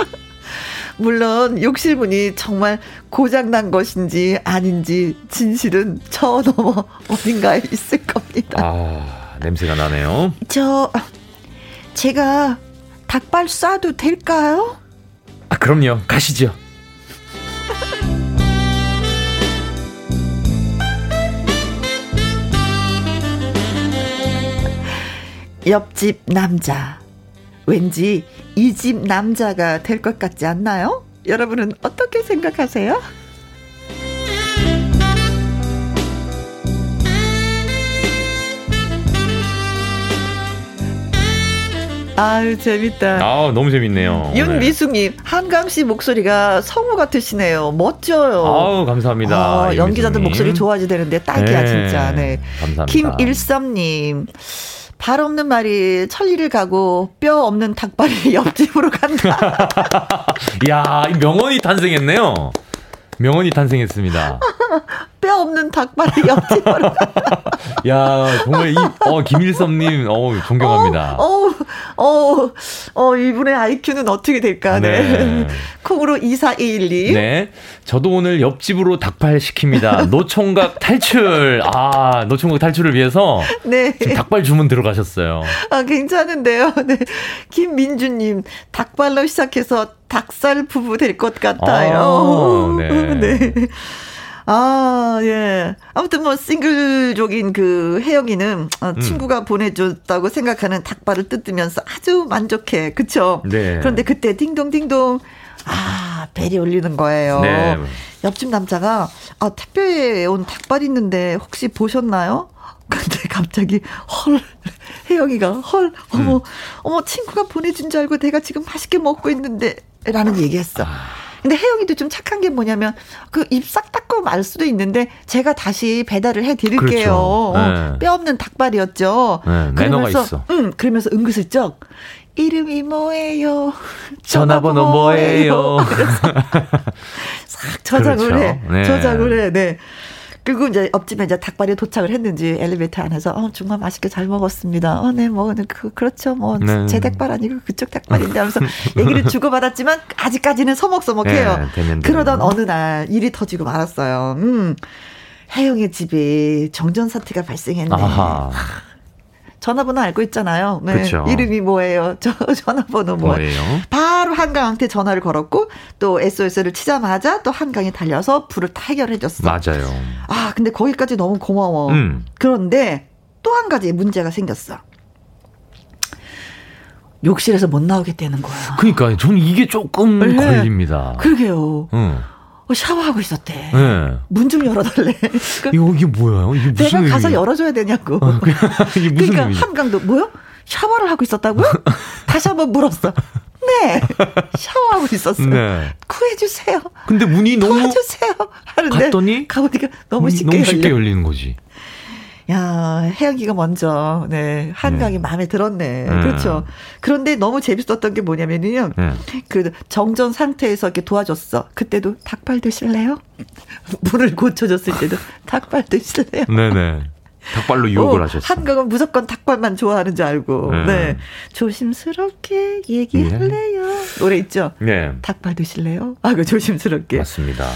S1: 물론 욕실 문이 정말 고장난 것인지 아닌지 진실은 저 넘어 어딘가에 있을 겁니다.
S4: 아, 냄새가 나네요.
S1: 저, 제가 닭발 쏴도 될까요?
S4: 아, 그럼요. 가시죠.
S1: 옆집 남자. 왠지 이 집 남자가 될 것 같지 않나요? 여러분은 어떻게 생각하세요? 아유 재밌다.
S4: 아 너무 재밌네요.
S1: 윤미숙님 한강 씨 목소리가 성우 같으시네요. 멋져요.
S4: 아우 감사합니다.
S1: 아, 연기자들 목소리 좋아지 되는데 딱이야 네, 진짜. 네.
S4: 감사합니다.
S1: 김일섭님. 발 없는 말이 천리를 가고 뼈 없는 닭발이 옆집으로 간다.
S4: 야, 명언이 탄생했네요. 명언이 탄생했습니다.
S1: 뼈 없는 닭발이 옆집으로.
S4: 야, 정말 이, 어, 김일섭님, 어 존경합니다.
S1: 어, 어, 어, 어, 이분의 IQ는 어떻게 될까, 네. 네. 콩으로 2421님.
S4: 네. 저도 오늘 옆집으로 닭발 시킵니다. 노총각 탈출. 아, 노총각 탈출을 위해서. 네. 지금 닭발 주문 들어가셨어요.
S1: 아, 괜찮은데요. 네. 김민주님, 닭발로 시작해서 닭살 부부 될 것 같아요. 아, 네. 네. 아, 예. 아무튼 뭐 싱글족인 그 혜영이는 어, 음. 친구가 보내줬다고 생각하는 닭발을 뜯으면서 아주 만족해. 그쵸? 네. 그런데 그때 딩동딩동. 아, 벨이 울리는 거예요. 네. 옆집 남자가 아, 택배에 온 닭발 있는데 혹시 보셨나요? 근데 갑자기 헐 혜영이가 헐 어머 음. 어머 친구가 보내준 줄 알고 내가 지금 맛있게 먹고 있는데 라는 얘기했어. 아. 근데 혜영이도 좀 착한 게 뭐냐면 그 입 싹 닦고 말 수도 있는데 제가 다시 배달을 해 드릴게요. 그렇죠. 네. 뼈 없는 닭발이었죠.
S4: 네, 그러면서 있어.
S1: 응, 그러면서 은근슬쩍 이름이 뭐예요?
S4: 전화번호 뭐예요?
S1: 싹 저장을 그렇죠. 해. 네. 저장을 해. 네. 그리고 이제 옆집에 이제 닭발이 도착을 했는지 엘리베이터 안에서 어 정말 맛있게 잘 먹었습니다. 어 네 뭐 그, 그렇죠 뭐제 네. 닭발 아니고 그쪽 닭발인데 하면서 얘기를 주고받았지만 아직까지는 서먹서먹해요. 네, 그러던 어느 날 일이 터지고 말았어요. 음. 혜영의 집에 정전 사태가 발생했네. 아하. 전화번호 알고 있잖아요. 네. 그쵸. 이름이 뭐예요? 저 전화번호 뭐예요? 바로 한강한테 전화를 걸었고 또 SOS를 치자마자 또 한강에 달려서 불을 다 해결해 줬어.
S4: 맞아요.
S1: 아, 근데 거기까지 너무 고마워. 음. 그런데 또 한 가지 문제가 생겼어. 욕실에서 못 나오게 되는 거야.
S4: 그러니까 저는 이게 조금 네. 걸립니다.
S1: 그러게요. 응. 어, 샤워하고 있었대. 네. 문좀 열어달래.
S4: 그 이거 이게 뭐야? 이게
S1: 무슨 내가 가서 열어줘야 되냐고. 어, 이게 무슨 그러니까 의미? 한강도 뭐요? 샤워를 하고 있었다고요? 다시 한번 물었어. 네. 샤워하고 있었어요. 네. 구해주세요.
S4: 근데 문이 너무.
S1: 도와주세요. 하는데.
S4: 갔더니.
S1: 가보니까 너무 쉽게,
S4: 너무 쉽게 열리는 거지.
S1: 야, 혜영이가 먼저, 네, 한강이 네. 마음에 들었네. 네. 그렇죠. 그런데 너무 재밌었던 게 뭐냐면요. 네. 그 정전 상태에서 이렇게 도와줬어. 그때도 닭발 드실래요? 물을 고쳐줬을 때도 닭발 드실래요?
S4: 네네. 닭발로 유혹을 어, 하셨어요.
S1: 한강은 무조건 닭발만 좋아하는 줄 알고. 네. 네. 조심스럽게 얘기할래요. 네. 노래 있죠? 네. 닭발 드실래요? 아, 그 조심스럽게.
S4: 맞습니다.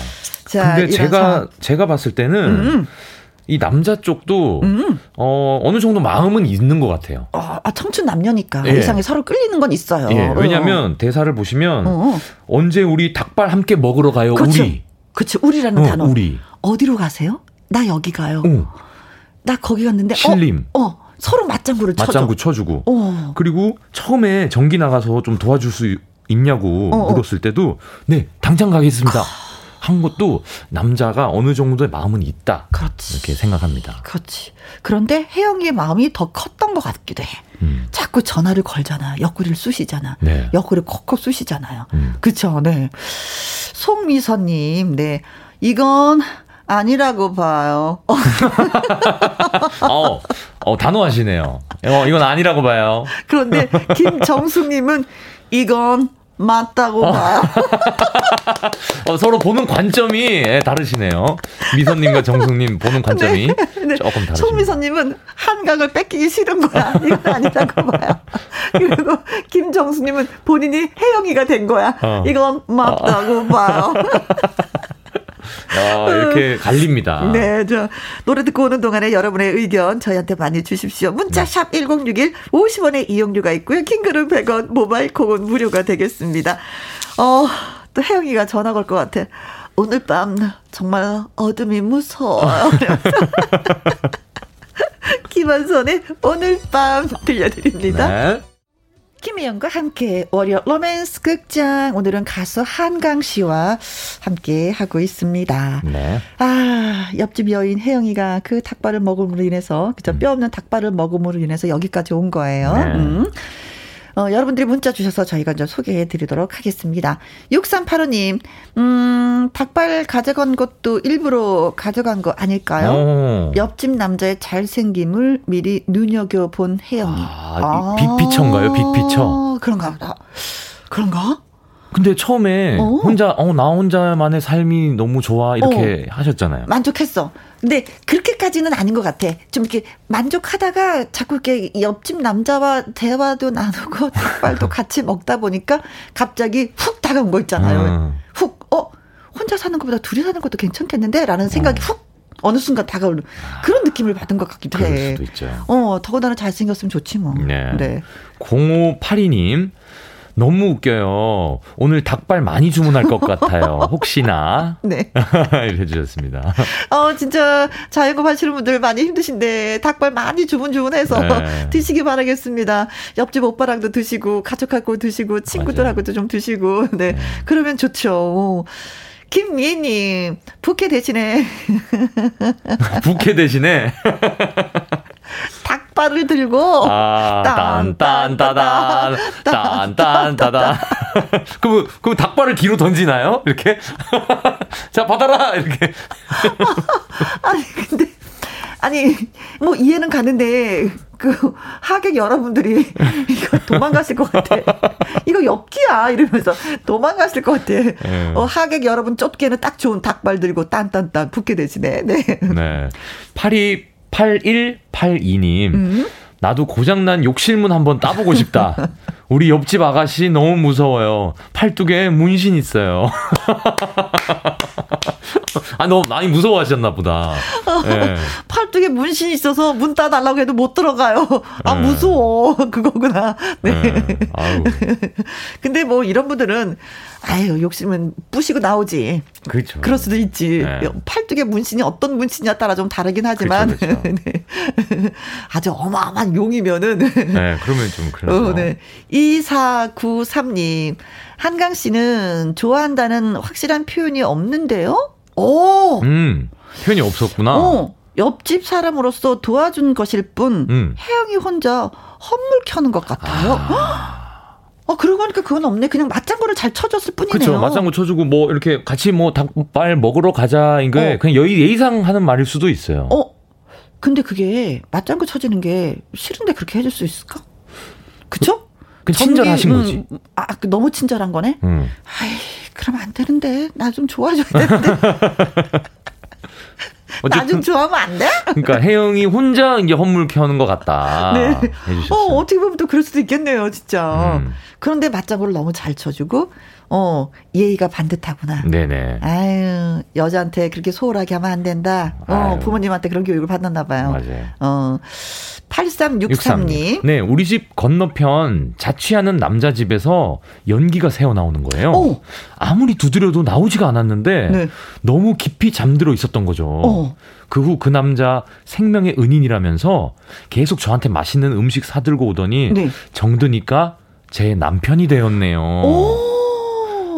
S4: 자, 근데 제가, 상... 제가 봤을 때는 음. 음. 이 남자 쪽도 음. 어 어느 정도 마음은 있는 것 같아요.
S1: 아, 아 청춘 남녀니까 예. 이상에 서로 끌리는 건 있어요.
S4: 예. 왜냐하면 어. 대사를 보시면 어. 언제 우리 닭발 함께 먹으러 가요? 그렇죠. 우리.
S1: 그렇죠. 우리라는
S4: 어,
S1: 단어.
S4: 우리.
S1: 어디로 가세요? 나 여기 가요. 어. 나 거기 갔는데 어,
S4: 신림.
S1: 어, 서로 맞장구를 쳐줘.
S4: 맞장구 쳐주고. 어. 그리고 처음에 전기 나가서 좀 도와줄 수 있냐고 물었을 때도 네 당장 가겠습니다. 한 것도 남자가 어느 정도의 마음은 있다. 그렇지. 이렇게 생각합니다.
S1: 그렇지. 그런데 혜영이의 마음이 더 컸던 것 같기도 해. 음. 자꾸 전화를 걸잖아. 옆구리를 쑤시잖아. 네. 옆구리를 콕콕 쑤시잖아요. 음. 그쵸, 네. 송미선님, 네. 이건 아니라고 봐요.
S4: 어, 어, 단호하시네요. 어, 이건 아니라고 봐요.
S1: 그런데 김정숙님은 이건 맞다고 어. 봐요.
S4: 어, 서로 보는 관점이 예, 다르시네요. 미선님과 정숙님 보는 관점이 네, 네. 조금 다르시네요.
S1: 송미선님은 한강을 뺏기기 싫은 거야. 이건 아니라고 봐요. 그리고 김정숙님은 본인이 혜영이가 된 거야. 어. 이건 맞다고 어. 봐요.
S4: 아, 이렇게 갈립니다.
S1: 네, 저 노래 듣고 오는 동안에 여러분의 의견 저희한테 많이 주십시오. 문자 네. 샵 1061, 50원의 이용료가 있고요. 킹글은 100원, 모바일 콩은 무료가 되겠습니다. 어, 또 혜영이가 전화 걸 것 같아. 오늘 밤 정말 어둠이 무서워요. 김한선의 오늘 밤 들려드립니다. 네. 김혜영과 함께 월요 로맨스 극장 오늘은 가수 한강 씨와 함께 하고 있습니다. 네. 아 옆집 여인 혜영이가 그 닭발을 먹음으로 인해서 그죠 음. 뼈 없는 닭발을 먹음으로 인해서 여기까지 온 거예요. 네. 음. 어, 여러분들이 문자 주셔서 저희가 이제 소개해 드리도록 하겠습니다. 6385님, 음, 닭발 가져간 것도 일부러 가져간 거 아닐까요? 오. 옆집 남자의 잘생김을 미리 눈여겨본 혜영이. 아,
S4: 아. 빅피처인가요? 빅피처?
S1: 그런가 보다. 그런가?
S4: 근데 처음에 어? 혼자 어 나 혼자만의 삶이 너무 좋아 이렇게 어. 하셨잖아요.
S1: 만족했어. 근데 그렇게까지는 아닌 것 같아. 좀 이렇게 만족하다가 자꾸 이렇게 옆집 남자와 대화도 나누고 닭발도 같이 먹다 보니까 갑자기 훅 다가온 거 있잖아요. 음. 훅, 어, 혼자 사는 것보다 둘이 사는 것도 괜찮겠는데? 라는 생각이 어. 훅 어느 순간 다가오는 그런 느낌을 받은 것 같기도 해.
S4: 그럴 수도 있죠.
S1: 어, 더군다나 잘생겼으면 좋지 뭐. 네.
S4: 네. 0582님, 너무 웃겨요. 오늘 닭발 많이 주문할 것 같아요. 혹시나. 네. 이렇게 주셨습니다.
S1: 어, 진짜 자영업 하시는 분들 많이 힘드신데 닭발 많이 주문 주문해서 네. 드시기 바라겠습니다. 옆집 오빠랑도 드시고 가족하고 드시고 친구들하고도 좀 드시고 네. 네. 그러면 좋죠. 김미애님, 부캐 대신에.
S4: 부캐 대신에?
S1: 닭발을 들고. 아,
S4: 딴딴따단, 딴딴따단. 그럼, 그럼 닭발을 뒤로 던지나요? 이렇게? 자, 받아라! 이렇게.
S1: 아니, 근데. 아니, 뭐 이해는 가는데, 그, 하객 여러분들이, 이거 도망가실 것 같아. 이거 엽기야! 이러면서 도망가실 것 같아. 네. 어, 하객 여러분 쫓기에는 딱 좋은 닭발 들고 딴딴딴 붙게 되시네. 네.
S4: 네. 파리 8182님. 음? 나도 고장난 욕실문 한번 따보고 싶다. 우리 옆집 아가씨 너무 무서워요. 팔뚝에 문신 있어요. 아, 너무 많이 무서워하셨나 보다.
S1: 네. 팔뚝에 문신 있어서 문 따달라고 해도 못 들어가요. 아, 네. 무서워. 그거구나. 네. 네. 근데 뭐 이런 분들은 아유, 욕심은 부시고 나오지.
S4: 그렇죠.
S1: 그럴 수도 있지. 네. 팔뚝에 문신이 어떤 문신이냐 따라 좀 다르긴 하지만. 그렇죠, 그렇죠. 네. 아주 어마어마한 용이면은.
S4: 네, 그러면 좀 그래서. 어, 네.
S1: 2493님. 한강 씨는 좋아한다는 확실한 표현이 없는데요? 오!
S4: 음, 표현이 없었구나. 어,
S1: 옆집 사람으로서 도와준 것일 뿐, 음. 혜영이 혼자 헛물 켜는 것 같아요. 아. 어, 그러고 보니까 그건 없네. 그냥 맞장구를 잘 쳐줬을 뿐이네요.
S4: 그렇죠. 맞장구 쳐주고 뭐 이렇게 같이 뭐 닭발 먹으러 가자 이게 어. 그냥 여의 예의상 하는 말일 수도 있어요.
S1: 어, 근데 그게 맞장구 쳐지는 게 싫은데 그렇게 해줄 수 있을까? 그쵸?
S4: 그 친절하신 음, 거지.
S1: 아, 그 너무 친절한 거네. 음. 아이, 그럼 안 되는데 나 좀 좋아줘야 되는데. 나좀 좋아하면 안 돼?
S4: 그러니까 혜영이 혼자 이제 헛물 켜는 것 같다. 네. 해주셨어요.
S1: 어, 어떻게 보면 또 그럴 수도 있겠네요, 진짜. 음. 그런데 맞장구를 너무 잘 쳐주고, 어, 예의가 반듯하구나.
S4: 네네.
S1: 아유, 여자한테 그렇게 소홀하게 하면 안 된다. 어, 아유. 부모님한테 그런 교육을 받았나 봐요.
S4: 맞아요.
S1: 어, 8363님.
S4: 네, 우리 집 건너편 자취하는 남자 집에서 연기가 새어 나오는 거예요. 오. 아무리 두드려도 나오지가 않았는데 네. 너무 깊이 잠들어 있었던 거죠. 어. 그후 그 남자 생명의 은인이라면서 계속 저한테 맛있는 음식 사들고 오더니 네. 정드니까 제 남편이 되었네요. 오.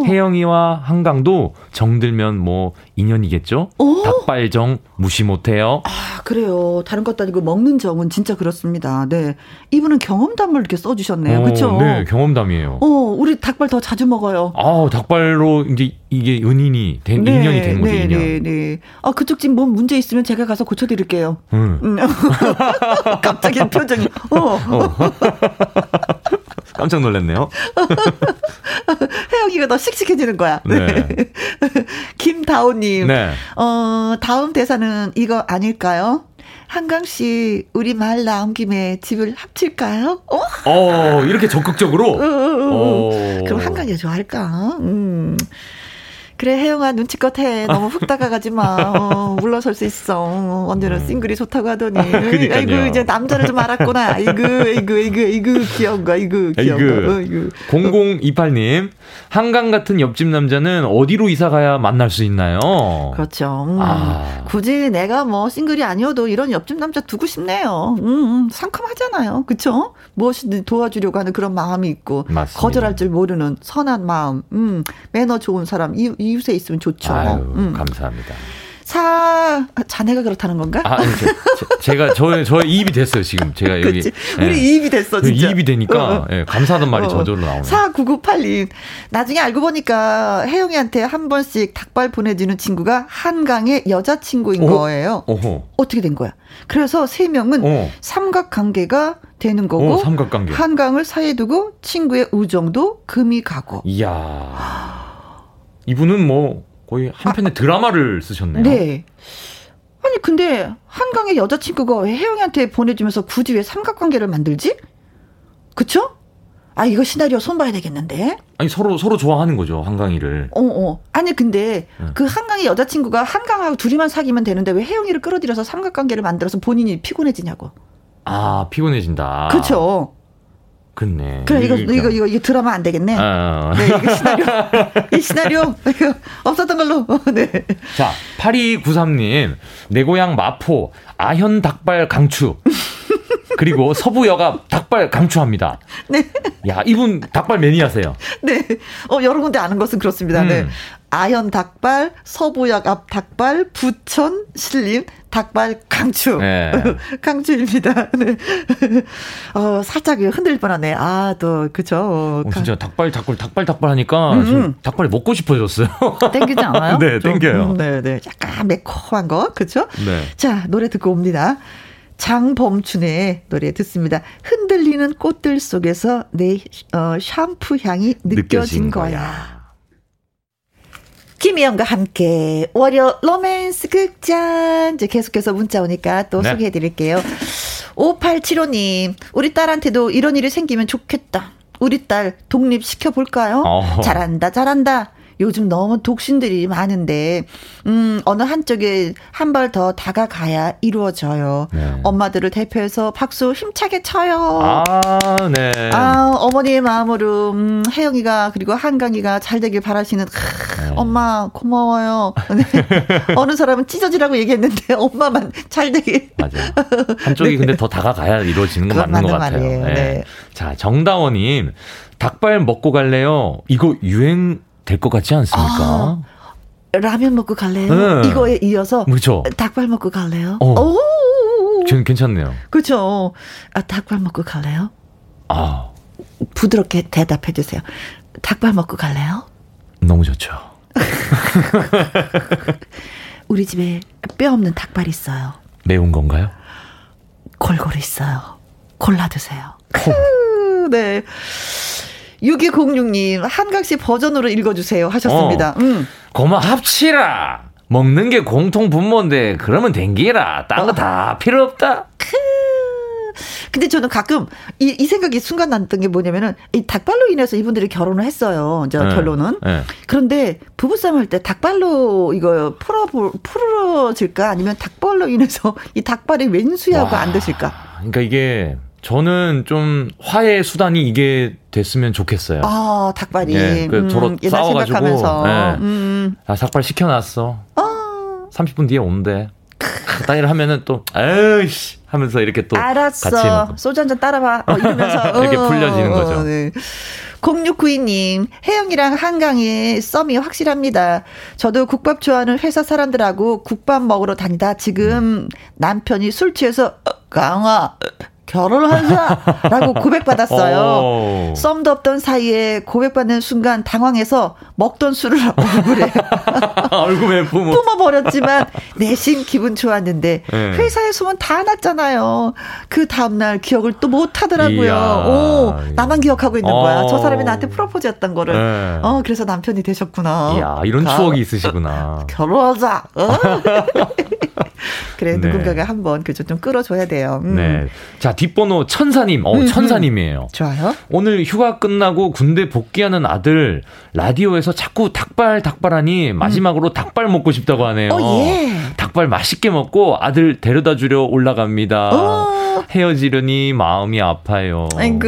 S4: 혜영이와 한강도 정들면 뭐 인연이겠죠? 오? 닭발정 무시 못해요.
S1: 아 그래요. 다른 것도 아니고 먹는 정은 진짜 그렇습니다. 네, 이분은 경험담을 이렇게 써주셨네요. 그렇죠?
S4: 네, 경험담이에요.
S1: 어, 우리 닭발 더 자주 먹어요.
S4: 아, 닭발로 이제 이게 은인이 된 네, 인연이 된 거죠. 네, 인연. 네, 네.
S1: 아 그쪽 집 뭐 문제 있으면 제가 가서 고쳐드릴게요. 음. 음. 갑자기 표정이. 어. 어.
S4: 깜짝 놀랐네요.
S1: 혜영이가 더 씩씩해지는 거야. 네. 김다오님. 네. 어, 다음 대사는 이거 아닐까요? 한강 씨, 우리 말 나온 김에 집을 합칠까요?
S4: 어, 어 이렇게 적극적으로? 어, 어,
S1: 어. 그럼 한강이 좋아할까? 음. 그래 혜영아 눈치껏 해. 너무 훅 다가가지 마. 어, 물러설 수 있어. 언제는 음. 싱글이 좋다고 하더니. 아이고 이제 남자를 좀 알았구나. 아이고 아이고 아이고 아이고 귀여운 거 아이고 귀여운. 거. 아이고.
S4: 0028님 한강 같은 옆집 남자는 어디로 이사 가야 만날 수 있나요?
S1: 그렇죠 음. 아. 굳이 내가 뭐 싱글이 아니어도 이런 옆집 남자 두고 싶네요 음, 음 상큼하잖아요 그쵸 무엇이든 도와주려고 하는 그런 마음이 있고 맞습니다. 거절할 줄 모르는 선한 마음 음 매너 좋은 사람 이 이웃에 있으면 좋죠. 아유,
S4: 음. 감사합니다.
S1: 사 자네가 그렇다는 건가?
S4: 아, 아니, 제, 가 저의 저의 이입이 됐어요 지금 제가 여기
S1: 그치? 우리 예. 이입이 됐어 진짜
S4: 이입이 되니까 어. 예, 감사하던 말이 어. 저절로 나오네.
S1: 4998님 나중에 알고 보니까 혜영이한테 한 번씩 닭발 보내주는 친구가 한강의 여자친구인 어? 거예요. 어허. 어떻게 된 거야? 그래서 세 명은 어. 삼각관계가 되는 거고 어, 삼각관계. 한강을 사이에 두고 친구의 우정도 금이 가고.
S4: 이야. 이분은 뭐 거의 한 편의 아, 드라마를 쓰셨네요.
S1: 네. 아니 근데 한강의 여자친구가 왜 혜영이한테 보내주면서 굳이 왜 삼각관계를 만들지? 그쵸? 아 이거 시나리오 손봐야 되겠는데.
S4: 아니 서로 서로 좋아하는 거죠 한강이를.
S1: 어 어. 아니 근데 네. 그 한강의 여자친구가 한강하고 둘이만 사귀면 되는데 왜 혜영이를 끌어들여서 삼각관계를 만들어서 본인이 피곤해지냐고.
S4: 아 피곤해진다.
S1: 그렇죠.
S4: 그렇네.
S1: 그래 이거 이거 이거, 이거, 이거 드라마 안 되겠네. 아, 어. 네, 이거 시나리오 이 시나리오 이거 없었던 걸로. 네.
S4: 자, 8293님 내 고향 마포 아현 닭발 강추. 그리고 서부여가 닭발 강추합니다. 네. 야, 이분 닭발 매니아세요.
S1: 네. 어, 여러 군데 아는 것은 그렇습니다. 네. 음. 네. 아현 닭발, 서부역 앞 닭발, 부천 신림 닭발 강추. 네. 강추입니다. 네. 어, 살짝 흔들릴 뻔하네. 아, 또, 그죠.
S4: 어, 진짜 닭발, 닭발, 닭발, 닭발 하니까 음. 닭발이 먹고 싶어졌어요.
S1: 땡기지 않아요?
S4: 네, 좀, 땡겨요.
S1: 음, 네, 네. 약간 매콤한 거. 그죠? 네. 자, 노래 듣고 옵니다. 장범춘의 노래 듣습니다. 흔들리는 꽃들 속에서 내 어, 샴푸 향이 느껴진, 느껴진 거야. 거야. 김희영과 함께 월요 로맨스 극장 이제 계속해서 문자 오니까 또 네. 소개해 드릴게요. 5875님, 우리 딸한테도 이런 일이 생기면 좋겠다. 우리 딸 독립시켜 볼까요? 잘한다, 잘한다. 요즘 너무 독신들이 많은데, 음, 어느 한쪽에 한 발 더 다가가야 이루어져요. 네. 엄마들을 대표해서 박수 힘차게 쳐요.
S4: 아, 네.
S1: 아, 어머니의 마음으로, 음, 혜영이가, 그리고 한강이가 잘 되길 바라시는, 네. 엄마, 고마워요. 네. 어느 사람은 찢어지라고 얘기했는데, 엄마만 잘 되길.
S4: 맞아요. 한쪽이 네. 근데 더 다가가야 이루어지는 건 맞는, 맞는 것 같아요. 네. 네. 자, 정다원님, 닭발 먹고 갈래요? 이거 유행 될 것 같지 않습니까? 아,
S1: 라면 먹고 갈래요? 네. 이거에 이어서 그렇죠. 닭발 먹고 갈래요? 어. 오.
S4: 저는 괜찮네요.
S1: 그렇죠. 아, 닭발 먹고 갈래요?
S4: 아.
S1: 부드럽게 대답해 주세요. 닭발 먹고 갈래요?
S4: 너무 좋죠.
S1: 우리 집에 뼈 없는 닭발 있어요.
S4: 매운 건가요?
S1: 골고루 있어요. 골라 드세요. 어. 네. 6206님, 한강씨 버전으로 읽어주세요. 하셨습니다. 어, 음.
S4: 고마 합치라. 먹는 게 공통 분모인데, 그러면 댕기라. 딴 거다 어. 필요 없다. 크.
S1: 근데 저는 가끔 이, 이 생각이 순간 났던 게 뭐냐면은 이 닭발로 인해서 이분들이 결혼을 했어요. 이제 네, 결론은. 네. 그런데 부부싸움 할 때 닭발로 이거 풀어 풀어질까 아니면 닭발로 인해서 이 닭발이 왼수야고 안 드실까?
S4: 그러니까 이게 저는 좀 화해 수단이 이게 됐으면 좋겠어요.
S1: 아, 닭발이.
S4: 예, 그 음, 싸워가지고. 예. 음. 아, 닭발 시켜놨어. 어. 30분 뒤에 온대. 따위를 하면은 또, 에이씨! 하면서 이렇게 또.
S1: 알았어.
S4: 같이.
S1: 소주 한 잔 따라봐. 어, 이러면서.
S4: 이렇게 어, 풀려지는 거죠. 어, 네.
S1: 0692님, 혜영이랑 한강의 썸이 확실합니다. 저도 국밥 좋아하는 회사 사람들하고 국밥 먹으러 다니다 지금 음. 남편이 술 취해서, 어, 강아, 결혼하자라고 고백받았어요. 썸도 없던 사이에 고백받는 순간 당황해서 먹던 술을 얼굴에
S4: 얼굴에 뿜어.
S1: 뿜어버렸지만 내심 기분 좋았는데 네. 회사의 소문 다 났잖아요. 그 다음날 기억을 또 못하더라고요. 이야. 오 나만 기억하고 있는 어. 거야. 저 사람이 나한테 프로포즈했던 거를. 네. 어 그래서 남편이 되셨구나.
S4: 이야 이런 가, 추억이 있으시구나.
S1: 결혼하자. 어? 그래 네. 누군가가 한번 그죠 좀 끌어줘야 돼요.
S4: 음. 네. 자 뒷번호 천사님. 어 음, 음. 천사님이에요.
S1: 좋아요.
S4: 오늘 휴가 끝나고 군대 복귀하는 아들 라디오에서 자꾸 닭발 닭발하니 마지막으로 음. 닭발 먹고 싶다고 하네요.
S1: 어, 예.
S4: 닭발 맛있게 먹고 아들 데려다 주려 올라갑니다. 어. 헤어지려니 마음이 아파요.
S1: 아이고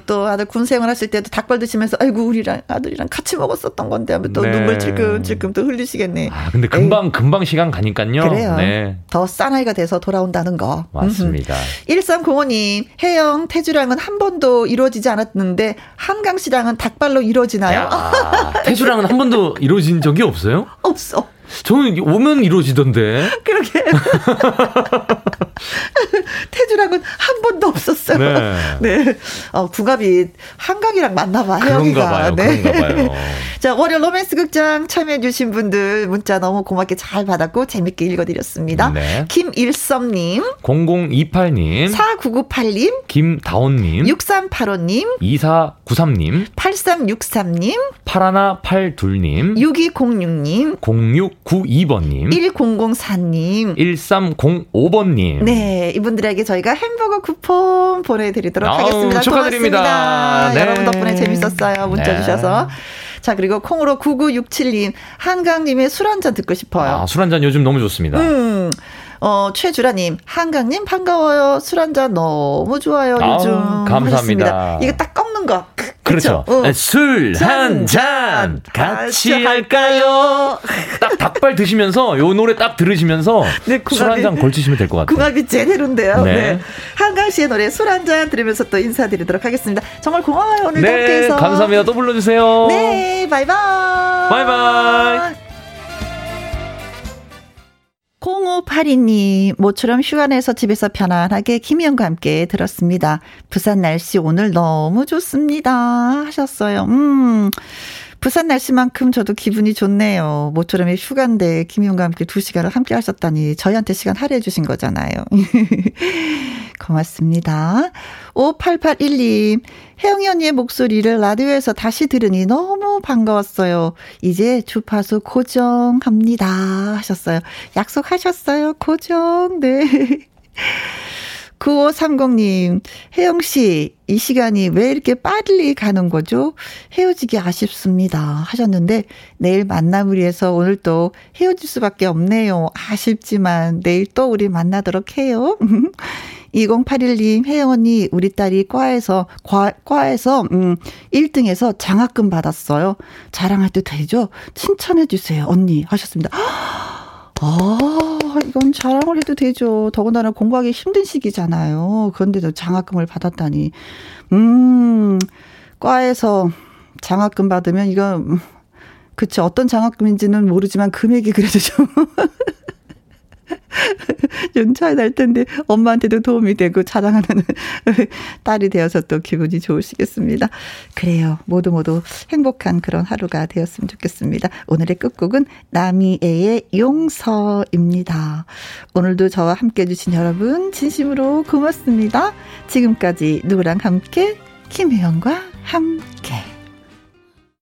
S1: 또 아들 군 생활하실 때도 닭발 드시면서 아이고 우리랑 아들이랑 같이 먹었었던 건데 하면 또 네. 눈물 질끔질끔 또 흘리시겠네.
S4: 아 근데 금방 에이. 금방 시간 가니까요.
S1: 그래요. 네. 더 싸나이가 돼서 돌아온다는 거.
S4: 맞습니다.
S1: 1305님 혜영 태주랑은 한 번도 이루어지지 않았는데 한강 씨랑은 닭발로 이루어지나요?
S4: 야, 태주랑은 한 번도 이루어진 적이 없어요?
S1: 없어.
S4: 저는 오면 이루어지던데.
S1: 그렇게. 태주랑은 한 번도 없었어요. 네. 네. 어, 궁합이 한강이랑 맞나봐,
S4: 그런가 봐요. 네. 봐요.
S1: 자, 월요 로맨스 극장 참여해주신 분들 문자 너무 고맙게 잘 받았고 재밌게 읽어드렸습니다. 네. 김일섭님,
S4: 0028님,
S1: 4998님,
S4: 김다온님,
S1: 6385님,
S4: 2493님,
S1: 8363님,
S4: 8182님,
S1: 6206님,
S4: 0692번님,
S1: 1004님,
S4: 1305번님.
S1: 네, 이분들에게 저희가 햄버거 쿠폰 보내드리도록 아우, 하겠습니다.
S4: 축하드립니다.
S1: 네. 여러분 덕분에 재밌었어요. 문자 네. 주셔서. 자, 그리고 콩으로 9967님, 한강님의 술 한잔 듣고 싶어요.
S4: 아, 술 한잔 요즘 너무 좋습니다.
S1: 음. 어, 최주라님, 한강님 반가워요. 술 한잔 너무 좋아요. 요즘. 아우,
S4: 감사합니다.
S1: 이거 딱 꺾는 거.
S4: 그렇죠. 어. 네, 술한 잔 같이 할까요? 딱 닭발 드시면서 요 노래 딱 들으시면서 네, 술한 잔 걸치시면 될 것 같아요.
S1: 궁합이 제대로인데요. 네. 네. 한강 씨의 노래 술 한 잔 들으면서 또 인사드리도록 하겠습니다. 정말 고마워요. 오늘 네, 함께해서.
S4: 감사합니다. 또 불러주세요.
S1: 네, 바이바이.
S4: 바이바이.
S1: 0582님, 모처럼 휴가 내서 집에서 편안하게 김희영과 함께 들었습니다. 부산 날씨 오늘 너무 좋습니다. 하셨어요. 음. 부산 날씨만큼 저도 기분이 좋네요. 모처럼이 휴가인데 김희영과 함께 두 시간을 함께 하셨다니 저희한테 시간 할애해 주신 거잖아요. 고맙습니다. 5881님, 혜영이 언니의 목소리를 라디오에서 다시 들으니 너무 반가웠어요. 이제 주파수 고정합니다. 하셨어요. 약속하셨어요. 고정. 네. 9530님, 혜영씨, 이 시간이 왜 이렇게 빨리 가는 거죠? 헤어지기 아쉽습니다. 하셨는데, 내일 만남을 위해서 오늘 또 헤어질 수밖에 없네요. 아쉽지만, 내일 또 우리 만나도록 해요. 2081님, 혜영 언니, 우리 딸이 과에서, 과, 과에서, 음, 1등에서 장학금 받았어요. 자랑할 때 되죠? 칭찬해주세요, 언니. 하셨습니다. 아, 이건 자랑을 해도 되죠. 더군다나 공부하기 힘든 시기잖아요. 그런데도 장학금을 받았다니. 음, 과에서 장학금 받으면 이거, 그치, 어떤 장학금인지는 모르지만 금액이 그래도 좀. 좀 차이 날 텐데 엄마한테도 도움이 되고 자랑하는 딸이 되어서 또 기분이 좋으시겠습니다. 그래요. 모두 모두 행복한 그런 하루가 되었으면 좋겠습니다. 오늘의 끝곡은 나미애의 용서입니다. 오늘도 저와 함께 해주신 여러분 진심으로 고맙습니다. 지금까지 누구랑 함께 김혜영과 함께